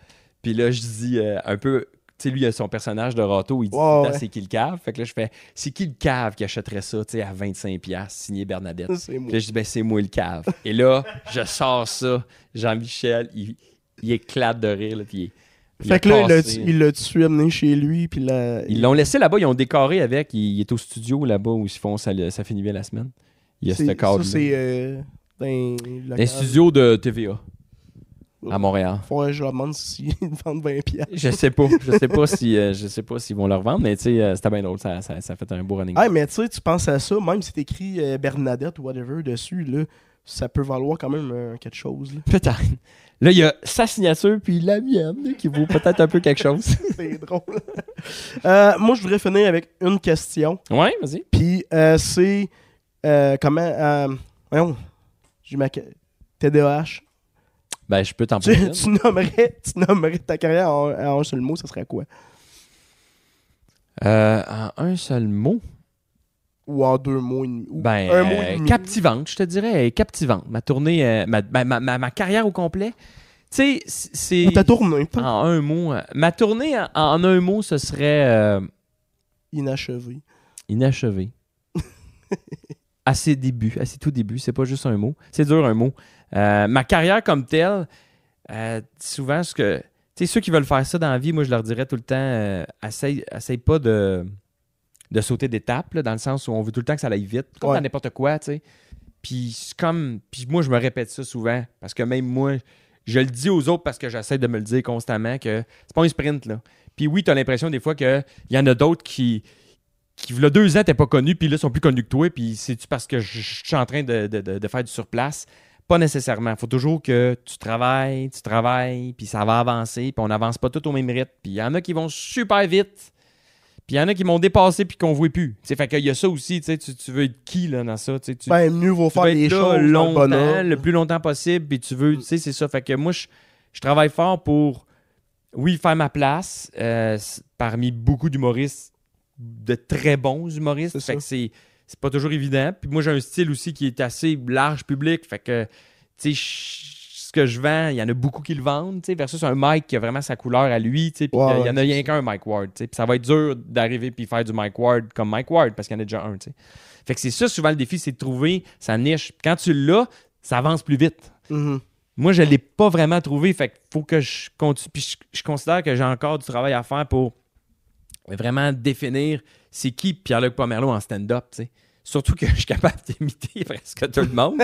Puis là, je dis euh, un peu sais, lui, il a son personnage de Rato, il dit ouais. c'est qui le cave? Fait que là, je fais, c'est qui le cave qui achèterait ça, tu sais, à 25$, signé Bernadette? C'est moi. Puis là, je dis, ben, c'est moi le cave. Et là, je sors ça. Jean-Michel, il, il éclate de rire, là, puis il- il Fait que là, il l'a- passé- il l'a tué amené chez lui, puis là. Ils l'ont laissé là-bas, ils ont décoré avec. Il, il est au studio là-bas où ils font ça, ça finit bien la semaine. Il y a ce cadre. Ça, c'est. Euh, dans le Un studio de TVA à Montréal. Faudrait que je leur demande s'ils vendent 20 pièces. Je sais pas. Je sais pas si euh, je sais pas s'ils vont le revendre, mais tu sais, euh, c'était bien drôle. Ça, ça, fait un beau running. Ah, mais tu sais, tu penses à ça, même si c'est écrit euh, Bernadette ou whatever dessus, là, ça peut valoir quand même quelque chose. Peut-être. Là, il y a sa signature puis la mienne qui vaut peut-être un peu quelque chose. c'est drôle. Euh, moi, je voudrais finir avec une question. Ouais, vas-y. Puis euh, c'est euh, comment. Euh, voyons, j'ai ma. TDAH. Ben, je peux t'en parler. tu nommerais, tu nommerais ta carrière en, en un seul mot, ça serait quoi? Euh, en un seul mot? Ou en deux mots ou Ben, un mot euh, captivante, je te dirais, captivante. Ma tournée, euh, ma, ma, ma- ma- ma carrière au complet. Tu sais, c'est. Ou ta tournée, pas En un mot. euh, Ma tournée, en, en un mot, ce serait euh, inachevé. inachevé. à ses débuts, à ses tout débuts. C'est pas juste un mot. C'est dur, un mot. Ma carrière comme telle, souvent, ce que. Tu sais, ceux qui veulent faire ça dans la vie, moi, je leur dirais tout le temps, essaye, essaye pas de, de sauter d'étape, là, dans le sens où on veut tout le temps que ça aille vite, comme Ouais. dans n'importe quoi, tu sais. Puis c'est comme. Puis moi, je me répète ça souvent, parce que même moi, je le dis aux autres parce que j'essaie de me le dire constamment que c'est pas un sprint, là. Puis oui, tu as l'impression des fois qu'il y en a d'autres qui, qui, deux ans, t'es pas connu, puis là, sont plus connus que toi, puis c'est-tu parce que je je suis en train de, de- de- de faire du surplace? Pas nécessairement. Il faut toujours que tu travailles, tu travailles, puis ça va avancer, puis on n'avance pas tout au même rythme. Puis il y en a qui vont super vite, puis il y en a qui m'ont dépassé, puis qu'on ne voit plus. Tu sais, fait qu'il y a ça aussi, tu tu, veux être qui là, dans ça? tu Ben, mieux vaut faire là choses le le plus longtemps possible, puis tu veux, tu sais, c'est ça. Fait que moi, je, je travaille fort pour, oui, faire ma place euh, parmi beaucoup d'humoristes, de très bons humoristes. Fait que c'est, c'est pas toujours évident. Puis moi, j'ai un style aussi qui est assez large public. Fait que, tu sais, que je vends, il y en a beaucoup qui le vendent, versus un Mike qui a vraiment sa couleur à lui, puis il y en a rien qu'un Mike Ward, puis ça va être dur d'arriver puis faire du Mike Ward comme Mike Ward parce qu'il y en a déjà un. Fait que c'est ça souvent le défi, c'est de trouver sa niche. Quand tu l'as, ça avance plus vite. Mhm. Moi, je ne l'ai pas vraiment trouvé. Fait qu'il faut que je continue. Puis je, je considère que j'ai encore du travail à faire pour vraiment définir c'est qui Pierre-Luc Pomerleau en stand-up. tu sais. Surtout que je suis capable d'imiter presque tout le monde.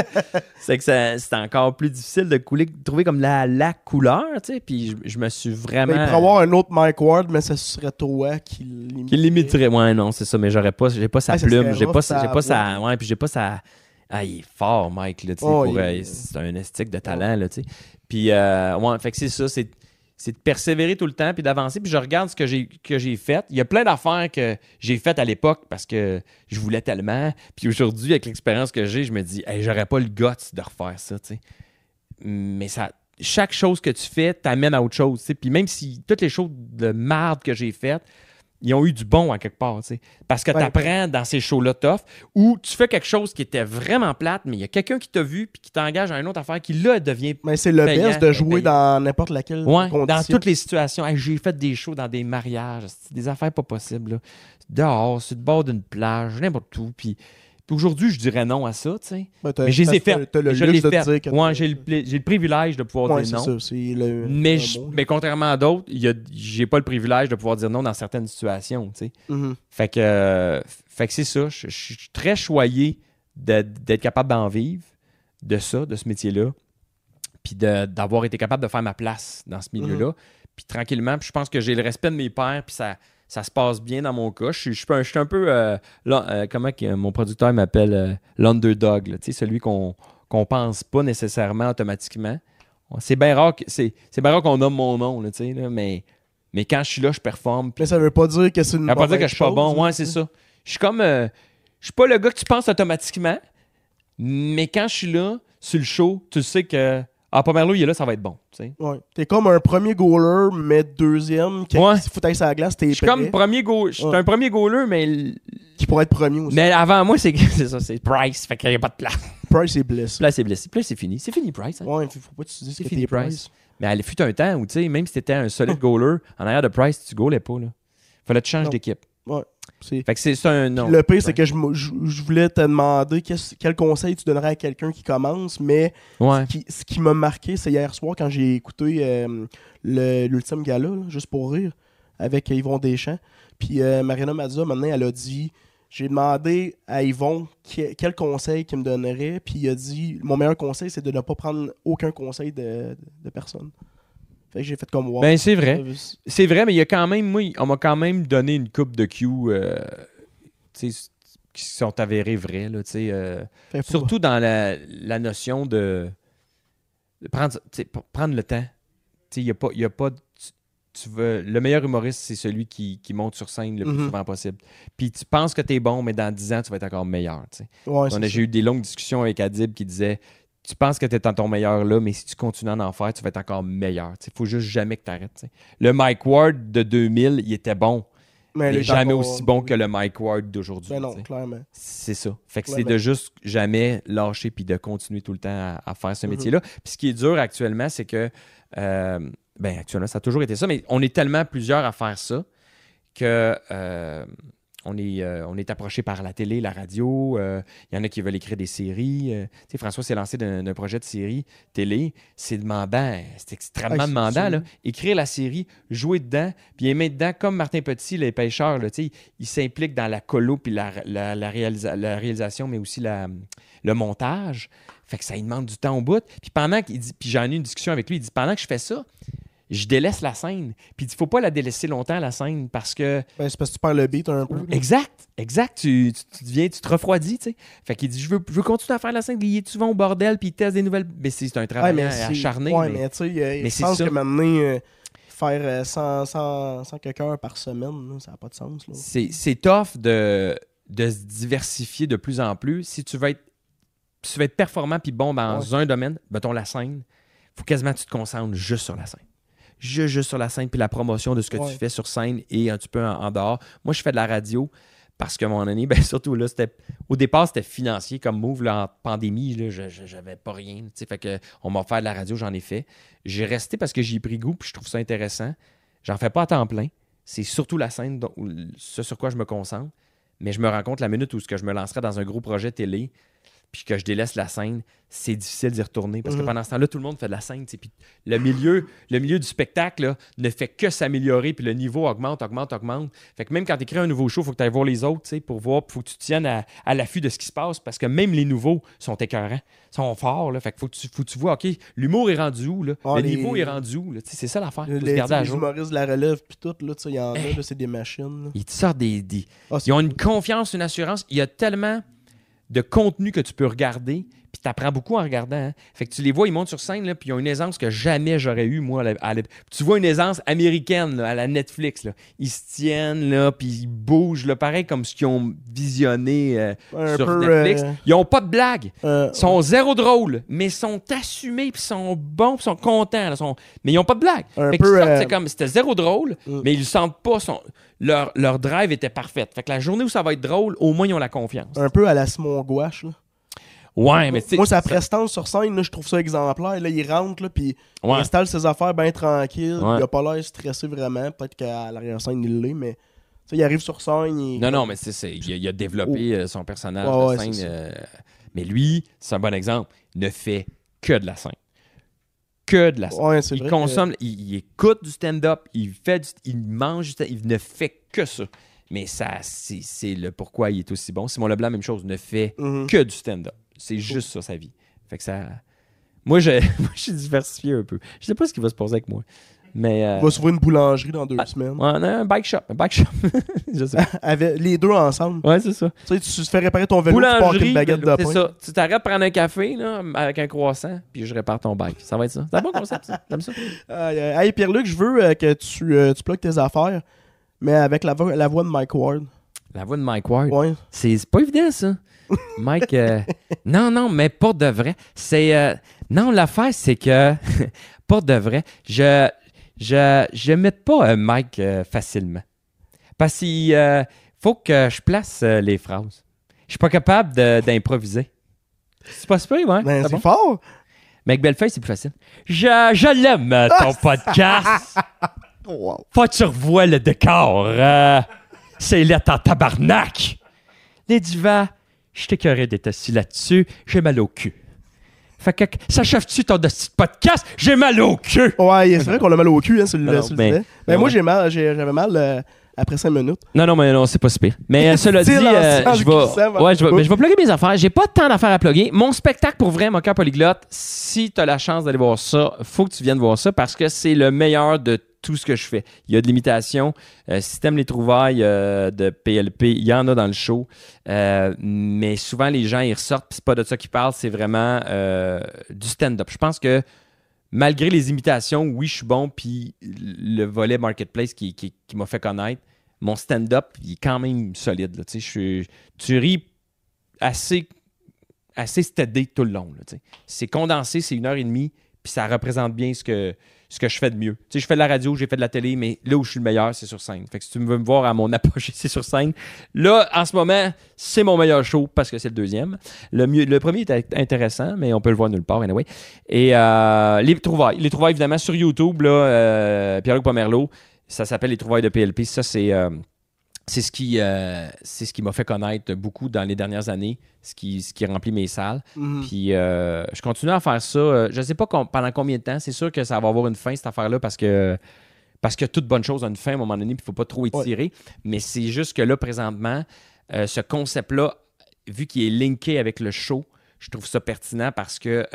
c'est que c'est encore plus difficile de, couler, trouver comme la, la couleur. tu sais. Puis je, je me suis Ben, vraiment. il pourrait avoir un autre Mike Ward, mais ça serait toi qui l'imite. Qui limiterait. Ouais, non, c'est ça, mais j'aurais pas, j'ai pas sa Ah, plume, j'ai pas, sa j'ai pas sa. Ouais, puis j'ai pas sa. Ah, il est fort, Mike, là, tu sais. Oh, il- euh, c'est un estique de talent, là, tu sais. Puis, euh, ouais, fait que c'est ça, c'est, c'est de persévérer tout le temps, puis d'avancer. Puis je regarde ce que j'ai, fait. Il y a plein d'affaires que j'ai faites à l'époque parce que je voulais tellement. Puis aujourd'hui, avec l'expérience que j'ai, je me dis, hey, j'aurais pas le guts de refaire ça. Mais ça. Chaque chose que tu fais t'amène à autre chose. tu sais. Puis même si toutes les choses de marde que j'ai faites, ils ont eu du bon à quelque part. Parce que Ouais. tu apprends dans ces shows-là tough où tu fais quelque chose qui était vraiment plate, mais il y a quelqu'un qui t'a vu puis qui t'engage à une autre affaire qui là devient. Mais c'est le Payant, best de jouer payant. dans n'importe laquelle Ouais, condition. dans toutes les situations. Hey, j'ai fait des shows dans des mariages, des affaires pas possibles. là. Dehors, sur le bord d'une plage, n'importe où. Puis aujourd'hui, je dirais non à ça, tu sais. Ben, Mais je les ai t'as- faites. T'as le je luxe de fait. dire que Ouais, t'as- j'ai le, pla- j'ai le privilège de pouvoir Ouais, dire non. ça. C'est le. Mais, je- mais contrairement à d'autres, il y a- j'ai pas le privilège de pouvoir dire non dans certaines situations, tu sais. Mhm. Fait que, euh, fait que c'est ça. Je, je suis très choyé d'être capable d'en vivre, de ça, de ce métier-là, puis de- d'avoir été capable de faire ma place dans ce milieu-là. Puis tranquillement, puis je pense que j'ai le respect de mes pairs, puis ça, ça se passe bien dans mon cas. Je suis, je suis un- je suis un peu, euh, là, euh, comment que mon producteur m'appelle euh, l'underdog, là, celui qu'on qu'on pense pas nécessairement automatiquement. C'est bien rare, que- c'est c'est bien rare qu'on nomme mon nom, là, mais, mais quand je suis là, je performe. puis Mais ça veut pas dire que c'est une. ça veut pas dire que je suis pas bon. hein. Ouais, c'est ça. Je suis comme. euh, je suis pas le gars que tu penses automatiquement, mais quand je suis là, sur le show, tu sais que. Ah, Pomerleau, il est là, ça va être bon. tu sais. Ouais. T'es comme un premier goaler, mais deuxième, qui Ouais. se fout avec sa glace, t'es Je suis comme premier go. Je suis Ouais. un premier goaler, mais. qui pourrait être premier aussi. Mais avant moi, c'est ça, c'est Price. Fait qu'il n'y a pas de place. Price est blessé. Place, c'est blessé. Place, c'est fini. C'est fini, Price. hein. Ouais, faut pas que tu dises C'est fini, Price. Price. Mais elle fut un temps où, tu sais, même si t'étais un solide goaler, en arrière de Price, tu goalais pas, là. Fallait que tu changes d'équipe. Fait que c'est un non. Le pire, c'est que je, je- je voulais te demander quel conseil tu donnerais à quelqu'un qui commence, mais Ouais. ce qui, ce qui m'a marqué, c'est hier soir quand j'ai écouté euh, l'ultime gala, là, juste pour rire, avec Yvon Deschamps. Puis euh, Marina Mazza, maintenant, elle a dit j'ai demandé à Yvon que- quel conseil qu'il me donnerait, puis il a dit mon meilleur conseil, c'est de ne pas prendre aucun conseil de, de personne. Fait que j'ai fait comme wow. Ben, c'est vrai. C'est vrai, mais il y a quand même, moi, on m'a quand même donné une coupe de Q, euh, qui sont avérés vrais, là, tu sais. euh, surtout dans la, la notion de, de prendre, prendre le temps. Tu sais, il y a pas, y a pas, tu, tu veux, le meilleur humoriste, c'est celui qui, qui monte sur scène le plus Mhm. souvent possible. Puis tu penses que tu es bon, mais dans 10 ans, tu vas être encore meilleur, tu sais. Ouais, On a-. J'ai eu des longues discussions avec Adib qui disait Tu penses que tu es dans ton meilleur là, mais si tu continues à en faire, tu vas être encore meilleur. Il faut juste jamais que tu arrêtes. Le Mike Ward de 2000, il était bon, Mais mais elle est jamais encore- aussi bon que le Mike Ward d'aujourd'hui. Ben non, clairement. C'est ça. Fait que c'est de juste jamais lâcher puis de continuer tout le temps à, à faire ce Mhm. métier-là. Puis ce qui est dur actuellement, c'est que. euh, ben, actuellement, ça a toujours été ça, mais on est tellement plusieurs à faire ça que. euh, on est, euh, on est approché par la télé, la radio. euh, Il y en a qui veulent écrire des séries. euh, tu sais, François s'est lancé d'un projet de série télé. C'est demandant. C'est extrêmement Ah, demandant. Là. Écrire la série, jouer dedans, puis aimer dedans, comme Martin Petit, les pêcheurs. Là, tu sais, il s'implique dans la colo puis la, la- la réalisa- la réalisation, mais aussi le montage. Fait que ça lui demande du temps au bout. Puis pendant qu'il dit, puis j'en ai eu une discussion avec lui, il dit pendant que je fais ça, je délaisse la scène. Puis il faut pas la délaisser longtemps, la scène, parce que Ben, c'est parce que tu perds le beat un peu. Exact, exact. Tu, tu, tu deviens, tu te refroidis, tu sais. Fait qu'il dit, je veux, je veux continuer à faire la scène. Il souvent au bordel, puis il teste des nouvelles. Mais c'est c'est un Ouais, travail mais c'est- acharné. Ouais, mais- mais tu sais, mais je pense que maintenant, euh, faire euh, 100, 100, 100 quelques heures par semaine, ça n'a pas de sens. C'est tough de, de se diversifier de plus en plus. Si tu veux être, si tu veux être performant puis bon dans un domaine, mettons la scène, faut quasiment que tu te concentres juste sur la scène. Juste, juste sur la scène puis la promotion de ce que Ouais. tu fais sur scène et un petit peu en, en dehors. Moi, je fais de la radio parce que mon année, ben surtout là, c'était au départ, c'était financier comme move. Là, en pandémie, là, je j'avais pas rien. tu sais, Fait que on m'a offert de la radio, j'en ai fait. J'ai resté parce que j'y ai pris goût puis je trouve ça intéressant. J'en fais pas à temps plein. C'est surtout la scène, dont- ce sur quoi je me concentre. Mais je me rends compte la minute où ce que je me lancerai dans un gros projet télé, puis que je délaisse la scène, c'est difficile d'y retourner. Parce que Mhm. pendant ce temps-là, tout le monde fait de la scène. Puis le milieu, le milieu du spectacle là, ne fait que s'améliorer, puis le niveau augmente, augmente, augmente. Fait que même quand tu écris un nouveau show, il faut que tu ailles voir les autres tu sais, pour voir, il faut que tu tiennes à, à l'affût de ce qui se passe, parce que même les nouveaux sont écœurants, sont forts. Là, fait que faut que tu, faut que tu vois, OK, l'humour est rendu où? Là? Ah, le les- niveau est rendu où? C'est ça l'affaire. Les, humoristes de la relève, puis tout, là, il y en a, là, c'est des machines. là. Ils te sortent des, des- Ah, Ils ont une confiance, une assurance. Il y a tellement de contenu que tu peux regarder, puis tu apprends beaucoup en regardant. hein. Fait que tu les vois, ils montent sur scène, là, puis ils ont une aisance que jamais j'aurais eu, moi. à la- Tu vois une aisance américaine, là, à la Netflix. là. Ils se tiennent, là, puis ils bougent, là, pareil comme ce qu'ils ont visionné euh, un sur peu, Netflix. euh, Ils ont pas de blague. euh, Ils sont zéro drôle, mais ils sont assumés, puis ils sont bons, puis ils sont contents. là, sont- Mais ils ont pas de blague. Un Fait peu, euh, c'est comme, c'était zéro drôle, Mm. mais ils le sentent pas. Leur, leur drive était parfaite. Fait que la journée où ça va être drôle, au moins ils ont la confiance. un peu à la Simon Gouache. Là. Ouais, mais. Moi, sa prestance sur scène, là, je trouve ça exemplaire. Là, il rentre, là, puis il Ouais. installe ses affaires bien tranquille. Ouais. Il a pas l'air stressé vraiment. Peut-être qu'à l'arrière-scène, il l'est, mais il arrive sur scène. Il... Non, non, mais c'est, il, a, il a développé euh, son personnage Ouais, de scène. euh, mais lui, c'est un bon exemple, ne fait que de la scène. Que de la scène. Il consomme, il, il écoute du stand-up, il fait du- il mange du stand- il ne fait que ça. Mais ça, c'est, le pourquoi il est aussi bon. Simon Leblanc, même chose, ne fait Mhm. que du stand-up. C'est juste ça, sa vie. Fait que ça. Moi, je, moi, je suis diversifié un peu. Je sais pas ce qui va se passer avec moi. Mais. euh, Il va s'ouvrir une boulangerie dans deux Ah, semaines. on a un bike shop. Un bike shop. je sais pas. Avec les deux ensemble. Ouais, c'est ça. Tu sais, tu te fais réparer ton vélo, tu pars avec Boulangerie, une baguette de c'est pain. ça. Tu t'arrêtes prendre un café là, avec un croissant, puis je répare ton bike. Ça va être ça. C'est un bon concept, ça. T'aimes ça? Hey, Pierre-Luc, je veux euh, que tu, euh, tu plugues tes affaires, mais avec la, vo- la voix de Mike Ward. La voix de Mike Ward. Ouais. C'est pas évident, ça. Mike, euh, non, non, mais pas de vrai. C'est. euh, non, l'affaire, c'est que. pas de vrai. Je. Je. Je mette pas euh, Mike euh, facilement. Parce qu'il faut que je place les phrases. Je suis pas capable d'improviser. C'est pas super, ouais. Ben, c'est bon? fort. Mais avec Bellefeuille, c'est plus facile. Je, je l'aime, ton podcast. Wow. Faut que tu revois le décor. C'est là en tabarnak. Les divas, je t'écœurais d'être assis là-dessus. J'ai mal au cul. Fait que, s'achève-tu ton petit podcast? J'ai mal au cul. Ouais, c'est vrai qu'on a mal au cul, hein, sur le, Non, sur le ben, fait. Ouais. moi, j'ai mal, j'avais mal euh, après 5 minutes. Non, non, mais non, c'est pas si pire. Mais euh, cela dit, euh, je vais, ouais, je vais, mais je vais plugger mes affaires. J'ai pas tant d'affaires à plugger. Mon spectacle pour vrai, mon cœur polyglotte, si tu as la chance d'aller voir ça, faut que tu viennes voir ça parce que c'est le meilleur de tout ce que je fais. Il y a de l'imitation. Euh, t'aimes les trouvailles euh, de PLP, il y en a dans le show. Euh, mais souvent, les gens, ils ressortent, c'est pas de ça qu'ils parlent, c'est vraiment du stand-up. Je pense que malgré les imitations, oui, je suis bon, puis le volet marketplace qui, m'a fait connaître, mon stand-up, il est quand même solide. Je tu ris assez, assez stédé tout le long. C'est condensé, c'est une heure et demie, puis ça représente bien ce que, ce que je fais de mieux. Tu sais, je fais de la radio, j'ai fait de la télé, mais là où je suis le meilleur, c'est sur scène. Fait que si tu veux me voir à mon apogée, c'est sur scène. Là, en ce moment, c'est mon meilleur show parce que c'est le deuxième. Le, premier est intéressant, mais on peut le voir nulle part, anyway. Et euh, les trouvailles. Les trouvailles, évidemment, sur YouTube, là, euh, Pierre-Luc Pomerleau, ça s'appelle Les trouvailles de PLP. Ça, c'est. euh, c'est ce qui, euh, c'est ce qui m'a fait connaître beaucoup dans les dernières années, ce qui, ce qui remplit mes salles. Mhm. Puis euh, je continue à faire ça. Euh, je sais pas com- pendant combien de temps. C'est sûr que ça va avoir une fin, cette affaire-là, parce que parce que toute bonne chose a une fin à un moment donné, puis il faut pas trop étirer. Mais c'est juste que là, présentement, euh, ce concept-là, vu qu'il est linké avec le show, je trouve ça pertinent parce que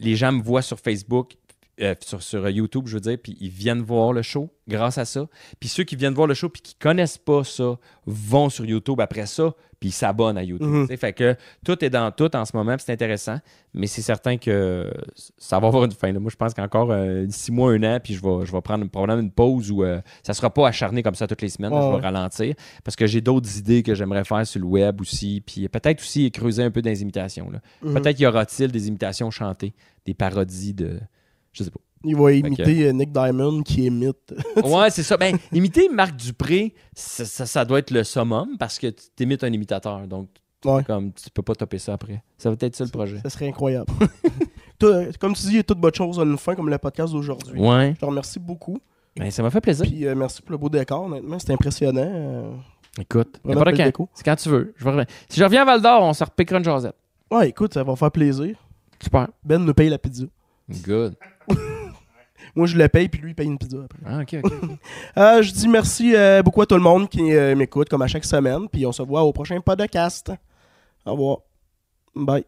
les gens me voient sur Facebook, euh, sur, sur YouTube, je veux dire, puis ils viennent voir le show grâce à ça. Puis ceux qui viennent voir le show puis qui connaissent pas ça vont sur YouTube après ça, puis ils s'abonnent à YouTube. Tu sais. Fait que tout est dans tout en ce moment, puis c'est intéressant, mais c'est certain que ça va avoir une fin. là. Moi, je pense qu'encore euh, six mois, un an, puis je vais, je vais prendre probablement une pause où euh, ça sera pas acharné comme ça toutes les semaines. là. Je ouais. vais ralentir parce que j'ai d'autres idées que j'aimerais faire sur le web aussi, puis peut-être aussi creuser un peu dans les imitations. Mhm. Peut-être y aura-t-il des imitations chantées, des parodies de. Je sais pas. Il va imiter euh, Nick Diamond qui imite. Ouais, c'est ça. Ben, imiter Marc Dupré, ça, ça, ça doit être le summum parce que tu t'imites un imitateur. Donc, Ouais. comme tu peux pas topper ça après. Ça va être ça le projet. Ça serait incroyable. Toi, comme tu dis, toute bonne chose a une fin, comme le podcast d'aujourd'hui. Ouais. Je te remercie beaucoup. Ben, ça m'a fait plaisir. Puis euh, merci pour le beau décor, honnêtement. C'était impressionnant. euh. Écoute, n'importe quand. C'est quand tu veux. Je vais. Si je reviens à Val d'Or, on se repiquera une jasette. Ouais, écoute, ça va faire plaisir. Super. Ben nous paye la pizza. Good. Moi, je le paye, puis lui, il paye une pizza après. Ah, ok, ok. Euh, je dis merci euh, beaucoup à tout le monde qui euh, m'écoute, comme à chaque semaine. Puis on se voit au prochain podcast. Au revoir. Bye.